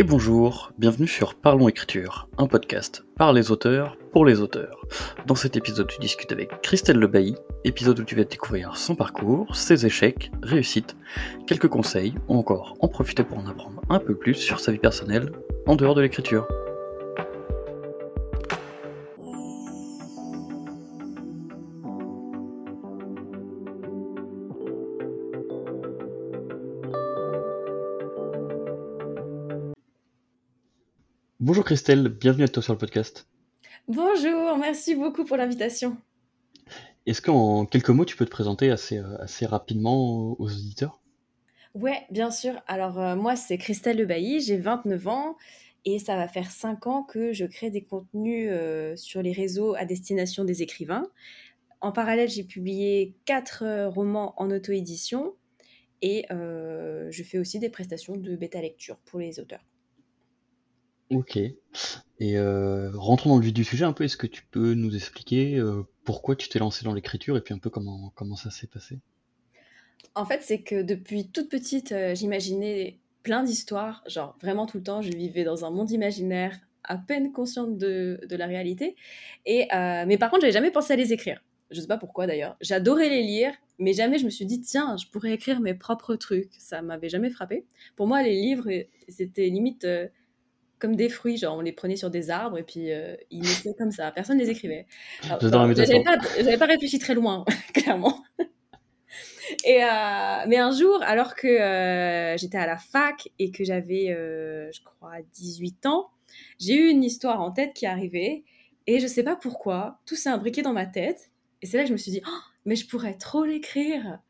Et bonjour, bienvenue sur Parlons Écriture, un podcast par les auteurs pour les auteurs. Dans cet épisode, tu discutes avec Christelle Lebailly, épisode où tu vas découvrir son parcours, ses échecs, réussites, quelques conseils, ou encore en profiter pour en apprendre un peu plus sur sa vie personnelle en dehors de l'écriture. Christelle, bienvenue à toi sur le podcast. Bonjour, merci beaucoup pour l'invitation. Est-ce qu'en quelques mots, tu peux te présenter assez, euh, assez rapidement aux auditeurs? Ouais, bien sûr. Alors euh, moi, c'est Christelle Lebailly, j'ai 29 ans et ça va faire 5 ans que je crée des contenus euh, sur les réseaux à destination des écrivains. En parallèle, j'ai publié 4 romans en auto-édition et je fais aussi des prestations de bêta lecture pour les auteurs. Ok. Et euh, rentrons dans le vif du sujet un peu. Est-ce que tu peux nous expliquer euh, pourquoi tu t'es lancé dans l'écriture et puis un peu comment, comment ça s'est passé? En fait, c'est que depuis toute petite, euh, j'imaginais plein d'histoires, genre vraiment tout le temps, je vivais dans un monde imaginaire, à peine consciente de, de la réalité. Et, mais par contre, j'avais jamais pensé à les écrire. Je sais pas pourquoi d'ailleurs. J'adorais les lire, mais jamais je me suis dit, tiens, je pourrais écrire mes propres trucs. Ça m'avait jamais frappé. Pour moi, les livres, c'était limite comme des fruits, genre on les prenait sur des arbres et puis euh, ils naissaient comme ça. Personne ne les écrivait. J'avais pas, pas, réfléchi très loin, clairement. Et, euh, mais un jour, alors que euh, j'étais à la fac et que j'avais, je crois, 18 ans, j'ai eu une histoire en tête qui arrivait et je sais pas pourquoi, tout s'est imbriqué dans ma tête. Et c'est là que je me suis dit, oh, mais je pourrais trop l'écrire.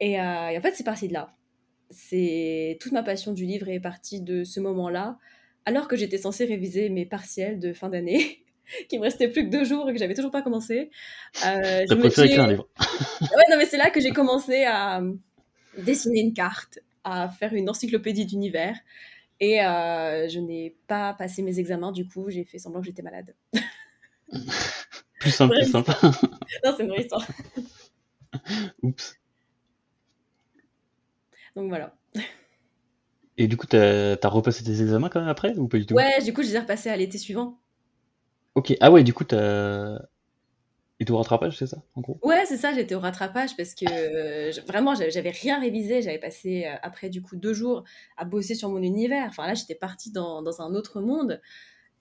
Et, et en fait, c'est parti de là. C'est toute ma passion du livre est partie de ce moment-là alors que j'étais censée réviser mes partiels de fin d'année, qu'il me restait plus que deux jours et que j'avais toujours pas commencé. Euh, T'as préféré écrire un livre Ouais, non, mais c'est là que j'ai commencé à dessiner une carte, à faire une encyclopédie d'univers. Et euh, je n'ai pas passé mes examens, du coup, j'ai fait semblant que j'étais malade. plus simple, plus simple. non, c'est une vraie histoire. Oups. Donc voilà. Et du coup, t'as as repassé tes examens quand même après ou pas du tout? Ouais, du coup, je les ai repassés à l'été suivant. Ok, ah ouais, du coup, t'as. Et au rattrapage, c'est ça, en gros? Ouais, c'est ça, j'étais au rattrapage parce que euh, vraiment, j'avais rien révisé. J'avais passé, euh, après, du coup, deux jours à bosser sur mon univers. Enfin, là, j'étais partie dans, dans, un autre monde.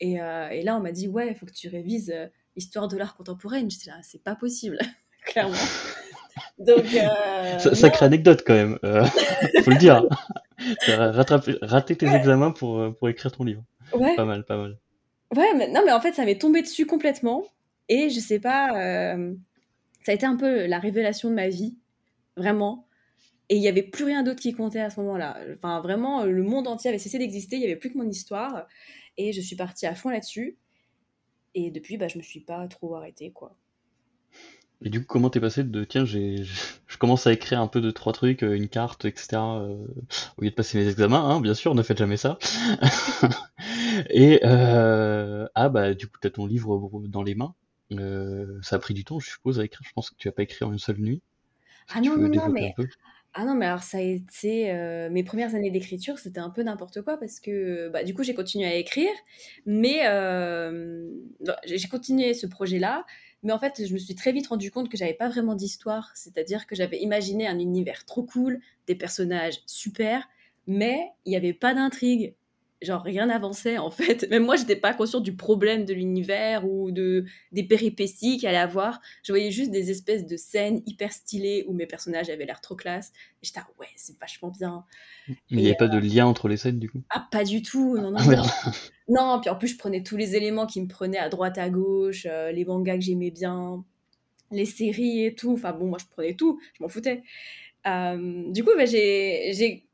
Et, euh, et là, on m'a dit, ouais, il faut que tu révises l'histoire de l'art contemporain. J'étais là, c'est pas possible, clairement. Donc, Sacrée anecdote quand même, faut le dire. Rattrapé, raté tes examens pour, euh, pour écrire ton livre. Ouais. Pas mal, pas mal. Ouais, mais non, mais en fait, ça m'est tombé dessus complètement. Et je sais pas, euh, ça a été un peu la révélation de ma vie, vraiment. Et il n'y avait plus rien d'autre qui comptait à ce moment-là. Enfin, vraiment, le monde entier avait cessé d'exister, il n'y avait plus que mon histoire. Et je suis partie à fond là-dessus. Et depuis, bah, je me suis pas trop arrêtée, quoi. Et du coup, comment t'es passé de tiens, j'ai, je commence à écrire un peu de trois trucs, euh, une carte, etc. Euh, au lieu de passer mes examens, hein, bien sûr, ne faites jamais ça. et euh, ah bah du coup, t'as ton livre dans les mains. Euh, ça a pris du temps, je suppose, à écrire. Je pense que tu as pas écrit en une seule nuit. ah non, non, non, mais ah non, mais alors ça a été mes premières années d'écriture, c'était un peu n'importe quoi parce que bah, du coup j'ai continué à écrire, mais j'ai continué ce projet-là mais en fait, je me suis très vite rendu compte que j'avais pas vraiment d'histoire. C'est-à-dire que j'avais imaginé un univers trop cool, des personnages super, mais il n'y avait pas d'intrigue. Genre, rien n'avançait en fait. Même moi, j'étais pas consciente du problème de l'univers ou de, des péripéties qu'il allait avoir. Je voyais juste des espèces de scènes hyper stylées où mes personnages avaient l'air trop classe. Et j'étais, ah ouais, c'est vachement bien. Il n'y avait pas de euh, lien entre les scènes du coup? Ah, pas du tout. Non, non. non. Non, puis en plus, je prenais tous les éléments qui me prenaient à droite, à gauche, euh, les mangas que j'aimais bien, les séries et tout. Enfin bon, moi, je prenais tout, je m'en foutais. Euh, du coup, bah, j'ai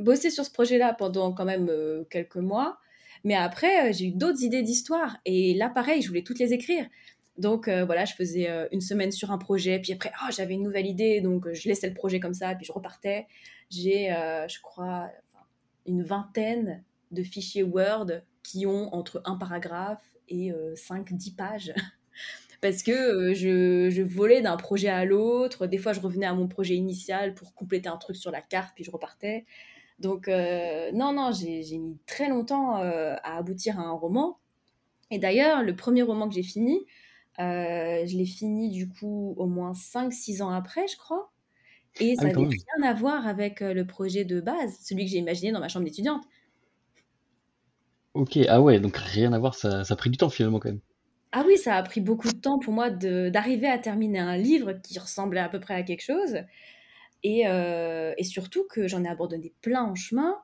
bossé sur ce projet-là pendant quand même euh, quelques mois. Mais après, j'ai eu d'autres idées d'histoire. Et là, pareil, je voulais toutes les écrire. Donc voilà, je faisais une semaine sur un projet, puis après, oh, j'avais une nouvelle idée, donc je laissais le projet comme ça, puis je repartais. J'ai, je crois, une vingtaine de fichiers Word qui ont entre un paragraphe et 5-10 euh, pages. Parce que euh, je, volais d'un projet à l'autre. Des fois, je revenais à mon projet initial pour compléter un truc sur la carte, puis je repartais. Donc, non, non, j'ai mis très longtemps à aboutir à un roman. Et d'ailleurs, le premier roman que j'ai fini, je l'ai fini du coup au moins 5-6 ans après, je crois. Et Ah ça n'avait rien à voir avec le projet de base, celui que j'ai imaginé dans ma chambre d'étudiante. Ok, ah ouais, donc rien à voir, ça, ça a pris du temps finalement quand même. Ah oui, ça a pris beaucoup de temps pour moi d'arriver à terminer un livre qui ressemblait à peu près à quelque chose. Et, euh, et surtout que j'en ai abandonné plein en chemin.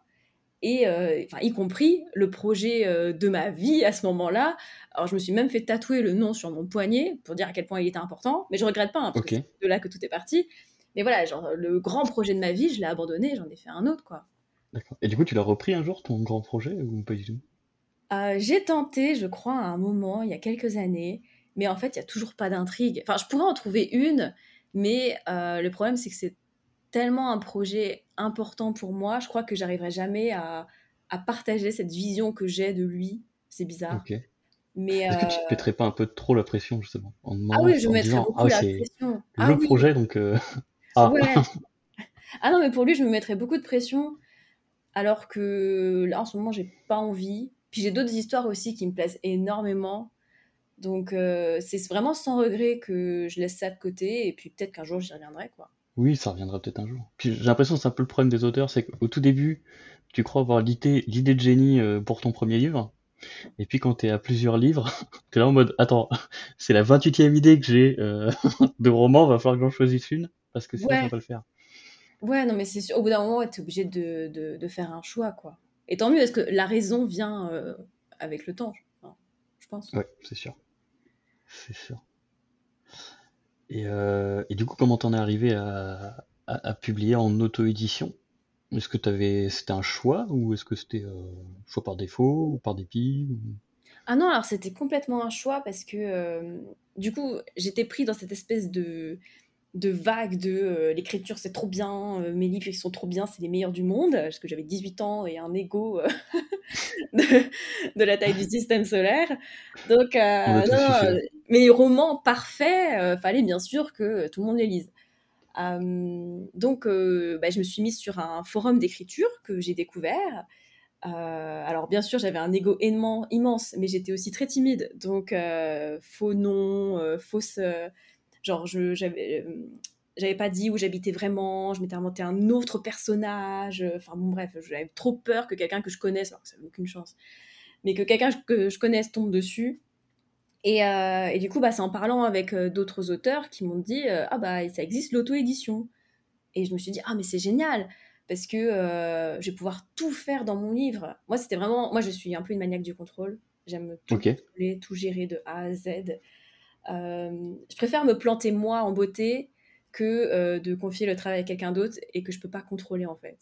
Et euh, enfin, y compris le projet euh, de ma vie à ce moment-là. Alors, je me suis même fait tatouer le nom sur mon poignet pour dire à quel point il était important. Mais je regrette pas, hein, parce Ok, que c'est de là que tout est parti. Mais voilà, genre, le grand projet de ma vie, je l'ai abandonné, j'en ai fait un autre, quoi. d'accord. Et du coup, tu l'as repris un jour, ton grand projet, ou pas du tout? Euh, j'ai tenté, je crois, à un moment, il y a quelques années, mais en fait, il y a toujours pas d'intrigue. Enfin, je pourrais en trouver une, mais le problème, c'est que c'est tellement un projet important pour moi, je crois que j'arriverai jamais à, à partager cette vision que j'ai de lui. C'est bizarre. Mais Est-ce que euh, tu te mettrais pas un peu trop la pression, justement, en ah oui, je en me mettrais disant, ah beaucoup ouais, la pression. Ah le oui, projet, donc, euh, ah, ouais. Ah non, mais pour lui, je me mettrais beaucoup de pression, alors que là, en ce moment, j'ai pas envie. Puis j'ai d'autres histoires aussi qui me plaisent énormément. Donc, euh, c'est vraiment sans regret que je laisse ça de côté, et puis peut-être qu'un jour j'y reviendrai, quoi. Oui, ça reviendra peut-être un jour. Puis j'ai l'impression que c'est un peu le problème des auteurs, c'est qu'au tout début, tu crois avoir l'idée, l'idée de génie euh, pour ton premier livre, et puis quand t'es à plusieurs livres, t'es là en mode, attends, c'est la 28e idée que j'ai euh, de roman, va falloir que j'en choisisse une, parce que sinon ça va Ouais, pas le faire. ouais, non, mais c'est sûr, au bout d'un moment, ouais, t'es obligé de, de, de faire un choix, quoi. Et tant mieux, parce que la raison vient euh, avec le temps, je je pense. Ouais, c'est sûr, c'est sûr. Et, euh, et du coup, comment t'en es arrivé à, à, à publier en auto-édition? Est-ce que t'avais, c'était un choix, ou est-ce que c'était euh, choix par défaut, ou par dépit, ou... Ah non, alors c'était complètement un choix, parce que, euh, du coup, j'étais pris dans cette espèce de, de vague de euh, l'écriture c'est trop bien, mes livres ils sont trop bien, c'est les meilleurs du monde, parce que j'avais 18 ans et un ego de, de la taille du système solaire. Donc, non, mes romans parfaits, euh, fallait bien sûr que tout le monde les lise. Euh, donc, euh, bah, je me suis mise sur un forum d'écriture que j'ai découvert. Euh, alors, bien sûr, j'avais un ego immense, mais j'étais aussi très timide. Donc, faux nom, fausse. genre, je j'avais. pas dit où j'habitais vraiment, je m'étais inventé un autre personnage. Enfin bon, bref, j'avais trop peur que quelqu'un que je connaisse, alors que ça n'avait aucune chance, mais que quelqu'un que je connaisse tombe dessus. Et, euh, et du coup, bah, c'est en parlant avec euh, d'autres auteurs qui m'ont dit euh, Ah, bah, ça existe l'auto-édition. Et je me suis dit Ah, mais c'est génial parce que je vais pouvoir tout faire dans mon livre. Moi, c'était vraiment. Moi, je suis un peu une maniaque du contrôle. J'aime tout contrôler, tout gérer de A à Z. Je préfère me planter moi en beauté que de confier le travail à quelqu'un d'autre et que je peux pas contrôler en fait.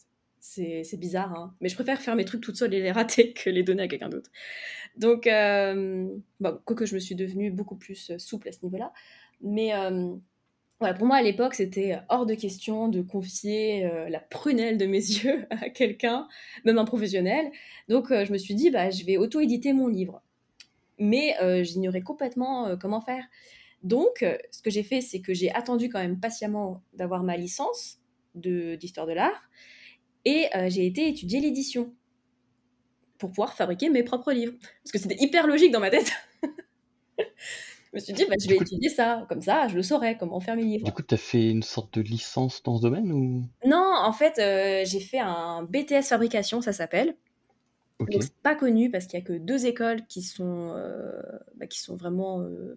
C'est bizarre, hein. mais je préfère faire mes trucs toute seule et les rater que les donner à quelqu'un d'autre. Donc, euh, bon, quoique je me suis devenue beaucoup plus euh, souple à ce niveau-là. Mais euh, voilà, pour moi, à l'époque, c'était hors de question de confier la prunelle de mes yeux à quelqu'un, même un professionnel. Donc, je me suis dit, bah, je vais auto-éditer mon livre. Mais j'ignorais complètement comment faire. Donc, ce que j'ai fait, c'est que j'ai attendu quand même patiemment d'avoir ma licence de- d'histoire de, l'art et euh, j'ai été étudier l'édition pour pouvoir fabriquer mes propres livres. Parce que c'était hyper logique dans ma tête. je me suis dit, bah, je du vais coup, étudier ça, comme ça, je le saurais, comment faire mes du livres. coup, t'as fait une sorte de licence dans ce domaine, ou... Non, en fait, euh, j'ai fait un BTS fabrication, ça s'appelle. Ok, Donc, c'est pas connu parce qu'il y a que deux écoles qui sont, euh, bah, qui sont vraiment. euh,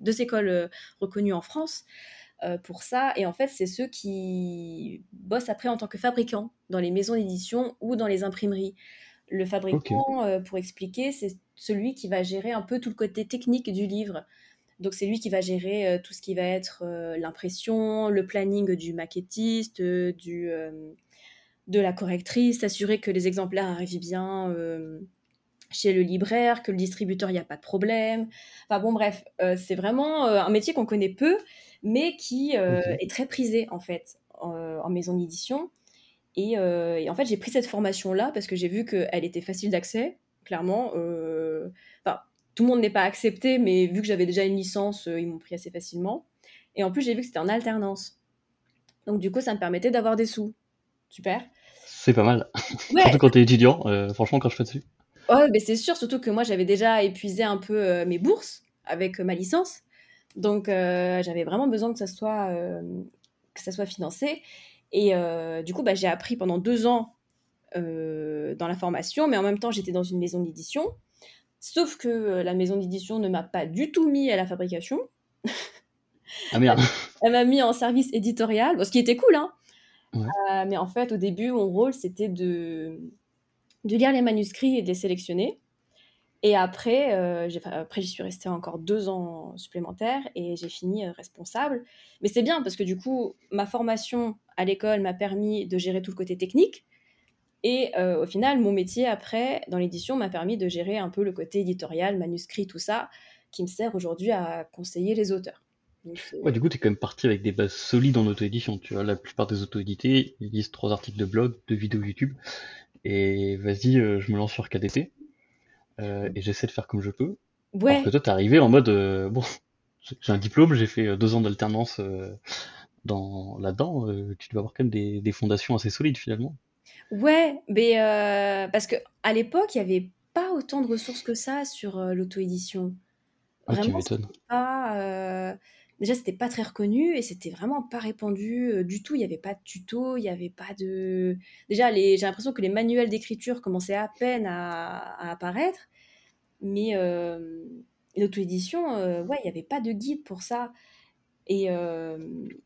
deux écoles reconnues en France euh, pour ça. Et en fait, c'est ceux qui bossent après en tant que fabricants dans les maisons d'édition ou dans les imprimeries. Le fabricant, euh, pour expliquer, c'est celui qui va gérer un peu tout le côté technique du livre. Donc c'est lui qui va gérer euh, tout ce qui va être l'impression, le planning du maquettiste, du, de la correctrice, s'assurer que les exemplaires arrivent bien chez le libraire, que le distributeur, il n'y a pas de problème. Enfin bon, bref, euh, c'est vraiment euh, un métier qu'on connaît peu, mais qui euh, est très prisé en fait en, en maison d'édition. Et, euh, et en fait, j'ai pris cette formation-là parce que j'ai vu qu'elle était facile d'accès, clairement. euh, Enfin, tout le monde n'est pas accepté, mais vu que j'avais déjà une licence, euh, ils m'ont pris assez facilement. Et en plus, j'ai vu que c'était en alternance. Donc du coup, ça me permettait d'avoir des sous. Super. c'est pas mal. Surtout quand t'es étudiant, euh, franchement, quand je fais dessus. Ouais, mais c'est sûr, surtout que moi, j'avais déjà épuisé un peu euh, mes bourses avec euh, ma licence. Donc, j'avais vraiment besoin que ça soit, que ça soit financé. Et du coup, bah, j'ai appris pendant deux ans dans la formation, mais en même temps, j'étais dans une maison d'édition. Sauf que la maison d'édition ne m'a pas du tout mis à la fabrication. Ah merde. Elle m'a mis en service éditorial, ce qui était cool, hein. Euh, mais en fait, au début, mon rôle, c'était de, de lire les manuscrits et de les sélectionner. Et après, euh, après j'y suis restée encore deux ans supplémentaires et j'ai fini euh, responsable. Mais c'est bien parce que du coup, ma formation à l'école m'a permis de gérer tout le côté technique. Et au final, mon métier après, dans l'édition, m'a permis de gérer un peu le côté éditorial, manuscrit, tout ça, qui me sert aujourd'hui à conseiller les auteurs. Du coup, tu es quand même parti avec des bases solides en auto-édition. Tu vois, la plupart des auto-édités, ils lisent trois articles de blog, deux vidéos YouTube. Et vas-y, euh, je me lance sur KDP. Euh, et j'essaie de faire comme je peux. Ouais. Alors que toi, t'es arrivé en mode, euh, bon, j'ai un diplôme, j'ai fait deux ans d'alternance dans là-dedans. tu dois avoir quand même des, des, fondations assez solides finalement. Ouais, mais parce que à l'époque, il y avait pas autant de ressources que ça sur l'auto-édition. Ah, tu m'étonnes. Pas, déjà c'était pas très reconnu et c'était vraiment pas répandu euh, du tout. Il n'y avait pas de tuto, il n'y avait pas de. Déjà, j'ai l'impression que les manuels d'écriture commençaient à peine à, apparaître, mais euh, l'auto-édition, euh, ouais, il n'y avait pas de guide pour ça. Et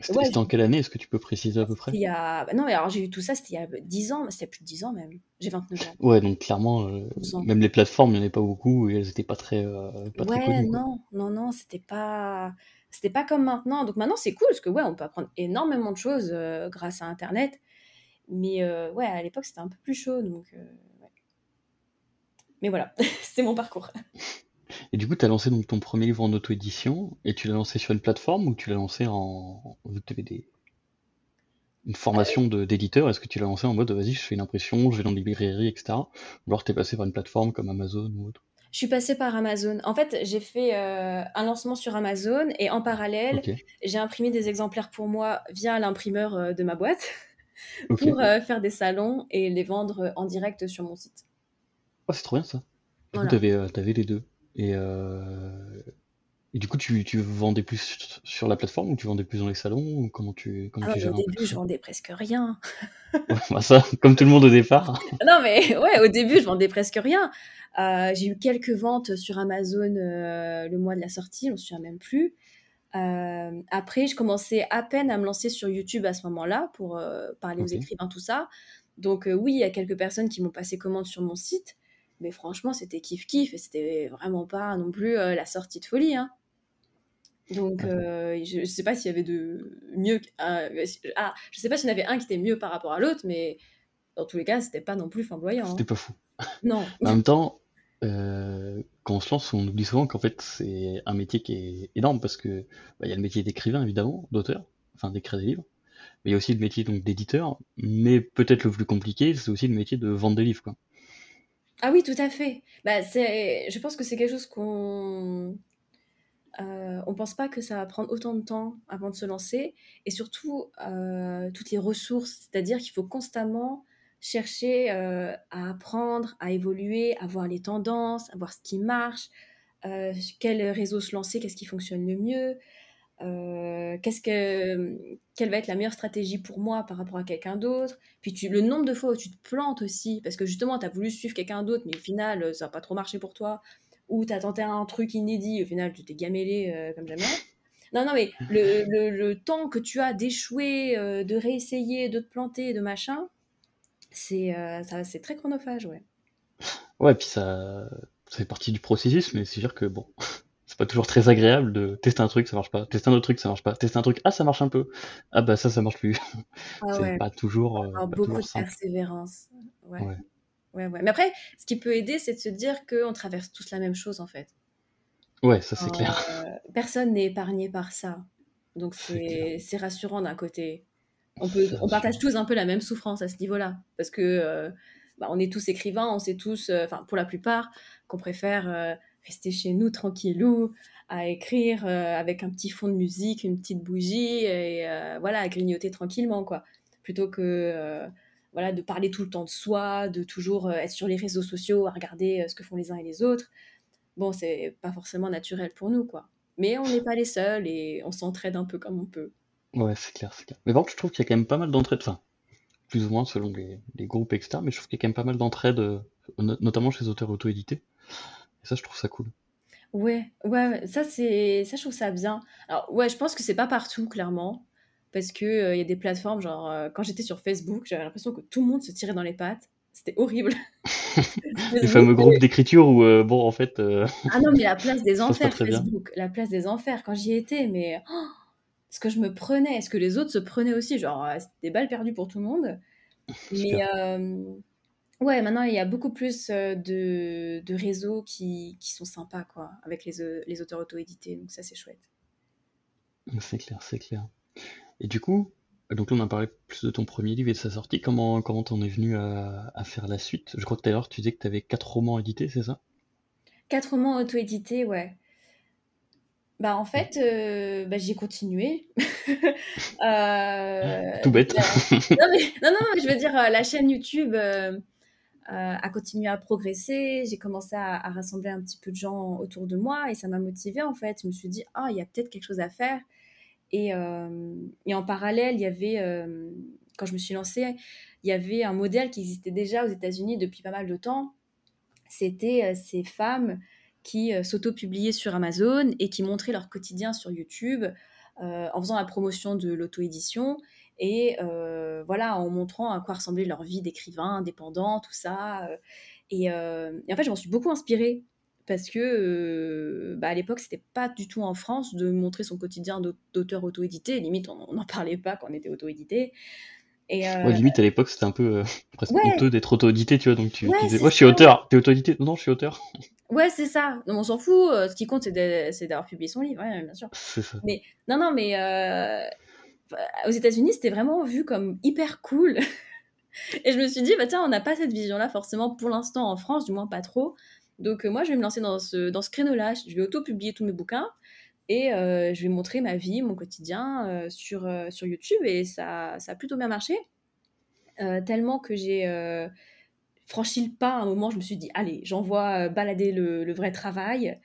c'était en quelle année? Est-ce que tu peux préciser à peu près? Il y a... Bah non, mais alors j'ai eu tout ça, c'était il y a 10 ans, c'était plus de 10 ans même. J'ai 29 ans. Ouais, donc clairement, même les plateformes, il n'y en avait pas beaucoup et elles n'étaient pas très, pas ouais, très connues. non, non, non, c'était pas c'était pas comme maintenant. Donc maintenant, c'est cool parce que ouais, on peut apprendre énormément de choses euh, grâce à Internet. Mais euh, ouais, à l'époque, c'était un peu plus chaud. Donc, euh, Mais voilà, c'est mon parcours. Et du coup, tu as lancé donc ton premier livre en auto-édition et tu l'as lancé sur une plateforme ou tu l'as lancé en. Vu que tu avais des... une formation d'éditeur, est-ce que tu l'as lancé en mode vas-y, je fais une impression, je vais dans des librairies, etc. Ou alors tu es passé par une plateforme comme Amazon ou autre? Je suis passée par Amazon. En fait, j'ai fait euh, un lancement sur Amazon et en parallèle, j'ai imprimé des exemplaires pour moi via l'imprimeur euh, de ma boîte pour euh, faire des salons et les vendre en direct sur mon site. Oh, c'est trop bien ça. Du coup, tu avais, les deux. Et, et du coup, tu, tu, vendais plus sur la plateforme ou tu vendais plus dans les salons ou comment tu, comment tu Au début, je vendais presque rien. bah ça, comme tout le monde au départ. non, mais ouais, au début, je vendais presque rien. Euh, j'ai eu quelques ventes sur Amazon euh, le mois de la sortie, on se souvient même plus. Euh, après, je commençais à peine à me lancer sur YouTube à ce moment-là pour parler aux écrivains, tout ça. Donc oui, il y a quelques personnes qui m'ont passé commande sur mon site, mais franchement, c'était kiff kiff et c'était vraiment pas non plus la sortie de folie. Hein. Donc, je ne sais pas s'il y avait de mieux. ah, je sais pas s'il y en avait un qui était mieux par rapport à l'autre, mais dans tous les cas, c'était pas non plus flamboyant. C'était hein. pas fou. Non. en même temps, euh, quand on se lance, on oublie souvent qu'en fait c'est un métier qui est énorme parce que bah, il y a le métier d'écrivain évidemment, d'auteur, enfin d'écrire des livres, mais il y a aussi le métier donc d'éditeur, mais peut-être le plus compliqué, c'est aussi le métier de vendre des livres quoi. Ah oui, tout à fait. Bah, c'est, je pense que c'est quelque chose qu'on euh, on pense pas que ça va prendre autant de temps avant de se lancer. Et surtout euh, toutes les ressources, c'est-à-dire qu'il faut constamment chercher euh, à apprendre, à évoluer, à voir les tendances, à voir ce qui marche, quel réseau se lancer, qu'est-ce qui fonctionne le mieux, qu'est-ce que, quelle va être la meilleure stratégie pour moi par rapport à quelqu'un d'autre. Puis tu, le nombre de fois où tu te plantes aussi, parce que justement, tu as voulu suivre quelqu'un d'autre, mais au final, ça n'a pas trop marché pour toi, ou tu as tenté un truc inédit, au final, tu t'es gamélé comme jamais. Non, non, mais le, le, le temps que tu as d'échouer, de réessayer, de te planter, de machin, c'est euh, c'est très chronophage, ouais. Ouais, puis ça, ça fait partie du processus, mais c'est sûr que bon, c'est pas toujours très agréable de tester un truc, ça marche pas, tester un autre truc, ça marche pas, tester un truc, ah ça marche un peu, ah bah ça, ça marche plus. Ah c'est pas toujours. Euh, beaucoup de persévérance. Ouais. ouais. Ouais. Mais après, ce qui peut aider, c'est de se dire qu'on traverse tous la même chose en fait. Ouais, ça c'est clair. Euh, personne n'est épargné par ça. Donc c'est rassurant d'un côté on, peut, on partage tous un peu la même souffrance à ce niveau-là. Parce que euh, bah, on est tous écrivains, on sait tous, euh, enfin pour la plupart, qu'on préfère euh, rester chez nous tranquillou, à écrire avec un petit fond de musique, une petite bougie, et voilà, à grignoter tranquillement, quoi. Plutôt que voilà, de parler tout le temps de soi, de toujours être sur les réseaux sociaux, à regarder ce que font les uns et les autres. Bon, c'est pas forcément naturel pour nous, quoi. Mais on n'est pas les seuls et on s'entraide un peu comme on peut. Ouais, c'est clair, c'est clair. Mais bon, je trouve qu'il y a quand même pas mal d'entraide, enfin, plus ou moins selon les, les groupes, etc. Mais je trouve qu'il y a quand même pas mal d'entraide, notamment chez les auteurs auto-édités. Et ça, je trouve ça cool. Ouais, ouais, ça c'est ça je trouve ça bien. Alors ouais, je pense que c'est pas partout clairement parce que euh, y a des plateformes genre euh, quand j'étais sur Facebook, j'avais l'impression que tout le monde se tirait dans les pattes. C'était horrible. les fameux groupes d'écriture où euh, bon en fait Ah non, mais la place des enfers Facebook, la place des enfers quand j'y étais mais oh, ce que je me prenais, est-ce que les autres se prenaient aussi genre c'était des balles perdues pour tout le monde. Mais Ouais, maintenant, il y a beaucoup plus de, de réseaux qui, qui, sont sympas, quoi, avec les, les auteurs auto-édités. Donc ça, c'est chouette. C'est clair, c'est clair. Et du coup, donc là, on a parlé plus de ton premier livre et de sa sortie. Comment comment t'en es venu à, à, faire la suite? Je crois que tout à l'heure, tu disais que tu avais quatre romans édités, c'est ça? Quatre romans auto-édités, ouais. Bah en fait, euh, bah, j'ai continué. euh, Tout bête. non, mais, non, non, je veux dire, la chaîne YouTube euh, a continué à progresser. J'ai commencé à, rassembler un petit peu de gens autour de moi et ça m'a motivée en fait. Je me suis dit, ah, il y a peut-être quelque chose à faire. Et, euh, et en parallèle, il y avait, euh, quand je me suis lancée, il y avait un modèle qui existait déjà aux États-Unis depuis pas mal de temps. C'était ces femmes qui s'auto-publiaient sur Amazon et qui montraient leur quotidien sur YouTube en faisant la promotion de l'auto-édition et euh, voilà, en montrant à quoi ressemblait leur vie d'écrivain indépendant, tout ça. Euh, euh, et, en fait, je m'en suis beaucoup inspirée parce que bah, à l'époque, c'était pas du tout en France de montrer son quotidien d'auteur auto-édité. Limite, on n'en parlait pas quand on était auto-édité. Et limite, à l'époque, c'était un peu presque honteux d'être auto-édité, tu vois. Donc, tu, disais, moi, je suis auteur. T'es auto-édité? Non, je suis auteur. Ouais, c'est ça. Non, on s'en fout. Ce qui compte, c'est d'avoir publié son livre, bien sûr. Ça. Mais non, non, mais aux États-Unis, c'était vraiment vu comme hyper cool. et je me suis dit, bah tiens, on n'a pas cette vision-là forcément pour l'instant en France, du moins pas trop. Donc euh, moi, je vais me lancer dans ce, dans ce créneau-là. Je vais auto-publier tous mes bouquins et euh, je vais montrer ma vie, mon quotidien euh, sur, sur YouTube. Et ça, ça a plutôt bien marché. tellement que j'ai franchi le pas à un moment, je me suis dit, allez, j'envoie balader le, le, vrai travail.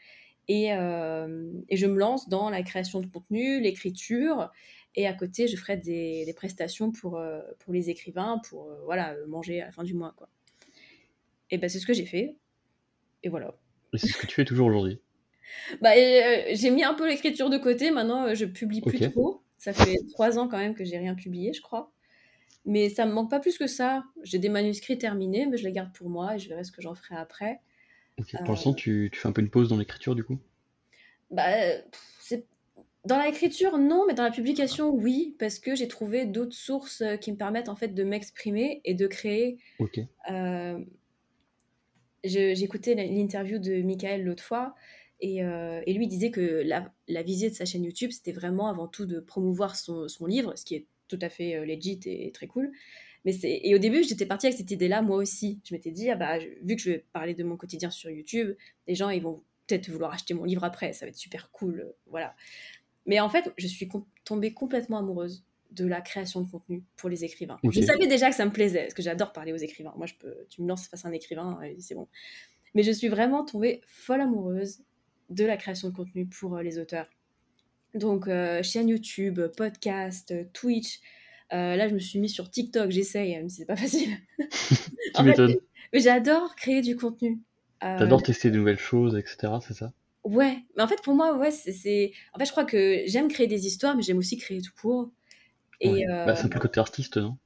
Et, et, je me lance dans la création de contenu, l'écriture. Et à côté, je ferai des, prestations pour, pour les écrivains, pour voilà, manger à la fin du mois. Quoi. Et ben, c'est ce que j'ai fait. Et voilà. Et c'est ce que tu fais toujours aujourd'hui bah, euh, J'ai mis un peu l'écriture de côté. Maintenant, je publie plus trop. Ça fait trois ans quand même que j'ai rien publié, je crois. Mais ça me manque pas plus que ça. J'ai des manuscrits terminés, mais je les garde pour moi et je verrai ce que j'en ferai après. Pour l'instant, tu, tu, fais un peu une pause dans l'écriture du coup? Bah, c'est dans l'écriture, non, mais dans la publication, oui, parce que j'ai trouvé d'autres sources euh, qui me permettent en fait de m'exprimer et de créer. Ok. Euh, écouté l'interview de Michael l'autre fois et, euh, et, lui disait que la, la visée de sa chaîne YouTube, c'était vraiment avant tout de promouvoir son, son, livre, ce qui est tout à fait legit et, très cool. Mais et au début, j'étais partie avec cette idée-là, moi aussi. Je m'étais dit, ah bah, vu que je vais parler de mon quotidien sur YouTube, les gens, ils vont peut-être vouloir acheter mon livre après, ça va être super cool, voilà. Mais en fait, je suis tombée complètement amoureuse de la création de contenu pour les écrivains. Je savais déjà que ça me plaisait, parce que j'adore parler aux écrivains. Moi, je peux, tu me lances face à un écrivain, c'est bon. Mais je suis vraiment tombée folle amoureuse de la création de contenu pour euh, les auteurs. Donc, euh, chaîne YouTube, podcast, Twitch. Euh, là, je me suis mise sur TikTok, j'essaye, même si c'est pas facile. tu m'étonnes. Mais j'adore créer du contenu. T'adores tester de nouvelles choses, etc., c'est ça? Ouais, mais en fait, pour moi, ouais, c'est. En fait, je crois que j'aime créer des histoires, mais j'aime aussi créer tout court. Et, bah, c'est un peu le côté artiste, non?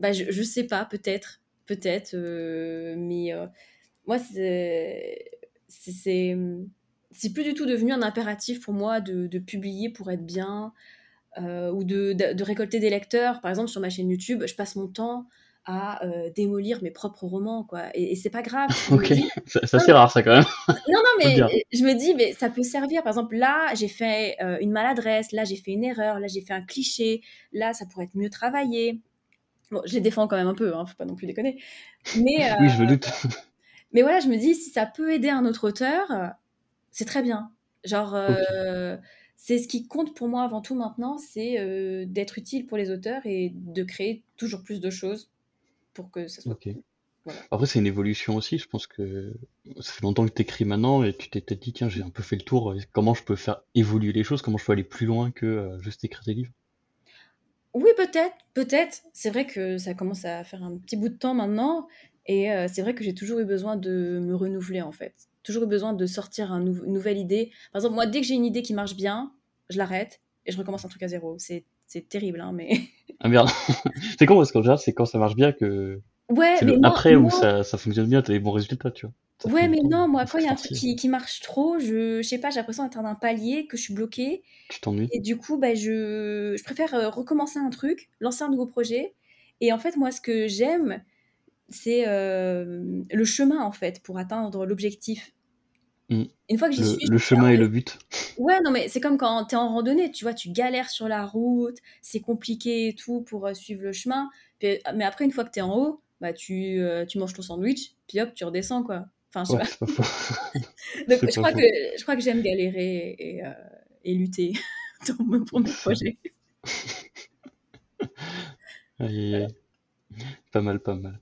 Bah, je, je sais pas, peut-être. Peut-être. Euh, mais euh, moi, c'est. C'est plus du tout devenu un impératif pour moi de, de publier pour être bien euh, ou de, de, de, récolter des lecteurs. Par exemple, sur ma chaîne YouTube, je passe mon temps à euh, démolir mes propres romans, quoi. Et, c'est pas grave. ok, c'est assez rare ça quand même. non, non, mais je me dis, mais ça peut servir. Par exemple, là, j'ai fait euh, une maladresse, là, j'ai fait une erreur, là, j'ai fait un cliché, là, ça pourrait être mieux travaillé. Bon, je les défends quand même un peu, hein, faut pas non plus déconner. Mais, oui, je me doute. mais voilà, je me dis, si ça peut aider un autre auteur, c'est très bien. Genre, c'est ce qui compte pour moi avant tout maintenant, c'est d'être utile pour les auteurs et de créer toujours plus de choses pour que ça soit. Après, c'est une évolution aussi. Je pense que ça fait longtemps que tu écris maintenant et tu t'es peut-être dit, tiens, j'ai un peu fait le tour. Comment je peux faire évoluer les choses? Comment je peux aller plus loin que euh, juste écrire des livres? Oui, peut-être, peut-être. C'est vrai que ça commence à faire un petit bout de temps maintenant. Et euh, c'est vrai que j'ai toujours eu besoin de me renouveler, en fait. Toujours eu besoin de sortir un une nouvelle idée. Par exemple, moi, dès que j'ai une idée qui marche bien, je l'arrête et je recommence un truc à zéro. C'est terrible, hein, mais. Ah merde. c'est con parce qu'en général, c'est quand ça marche bien que Ouais, c'est mais le non, après où ça, ça fonctionne bien, t'as des bons résultats, tu vois. Ça Ouais, mais non, moi, quand il y a un truc qui, qui marche trop, je, je sais pas, j'ai l'impression d'atteindre un palier, que je suis bloquée. Tu t'ennuies? Et du coup, bah, je, je préfère euh, recommencer un truc, lancer un nouveau projet. Et en fait, moi, ce que j'aime, c'est euh, le chemin, en fait, pour atteindre l'objectif. Mm. Une fois que j'y Le, suis, le chemin et le but. ouais, non, mais c'est comme quand t'es en randonnée, tu vois, tu galères sur la route, c'est compliqué et tout pour euh, suivre le chemin. Puis, euh, mais après, une fois que t'es en haut, bah, tu, euh, tu manges ton sandwich, puis hop, tu redescends, quoi. Enfin, je Ouais, pas. Donc, je crois que, je crois que j'aime galérer et, euh, et lutter dans mon- pour mes projets. Aïe, aïe. Pas mal, pas mal.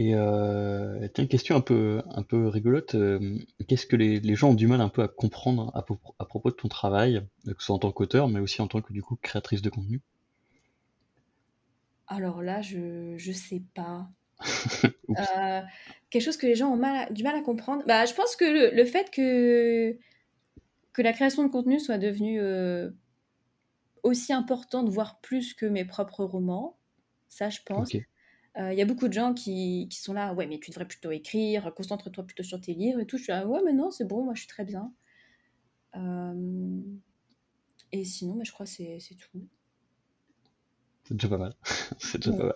Et euh, tiens, question un peu, un peu rigolote. euh, qu'est-ce que les, les gens ont du mal un peu à comprendre à, po- à propos de ton travail, euh, que ce soit en tant qu'auteur, mais aussi en tant que du coup créatrice de contenu? Alors là, je, je sais pas. Oups. Euh, quelque chose que les gens ont mal à- du mal à comprendre. Bah, je pense que le, le fait que, que la création de contenu soit devenue euh, aussi importante, voire plus que mes propres romans, ça, je pense. Ok. Euh, Il y a beaucoup de gens qui, qui sont là, ouais, mais tu devrais plutôt écrire, concentre-toi plutôt sur tes livres et tout. Je suis là, ouais, mais non, c'est bon, moi je suis très bien. Euh, et sinon, mais je crois que c'est c'est tout. C'est déjà pas mal. C'est déjà pas mal.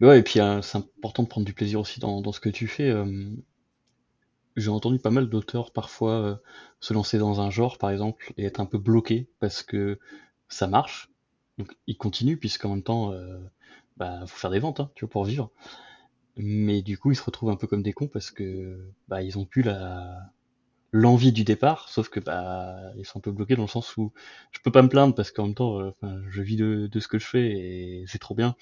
Mais ouais, et puis euh, c'est important de prendre du plaisir aussi dans, dans ce que tu fais. euh, j'ai entendu pas mal d'auteurs parfois se lancer dans un genre, par exemple, et être un peu bloqué parce que ça marche. Donc ils continuent, puisqu'en même temps, euh, bah, faut faire des ventes, hein, tu vois, pour vivre. Mais du coup, ils se retrouvent un peu comme des cons parce que bah, ils ont plus la l'envie du départ, sauf que bah ils sont un peu bloqués dans le sens où je peux pas me plaindre parce qu'en même temps, euh, je vis de, de ce que je fais et c'est trop bien.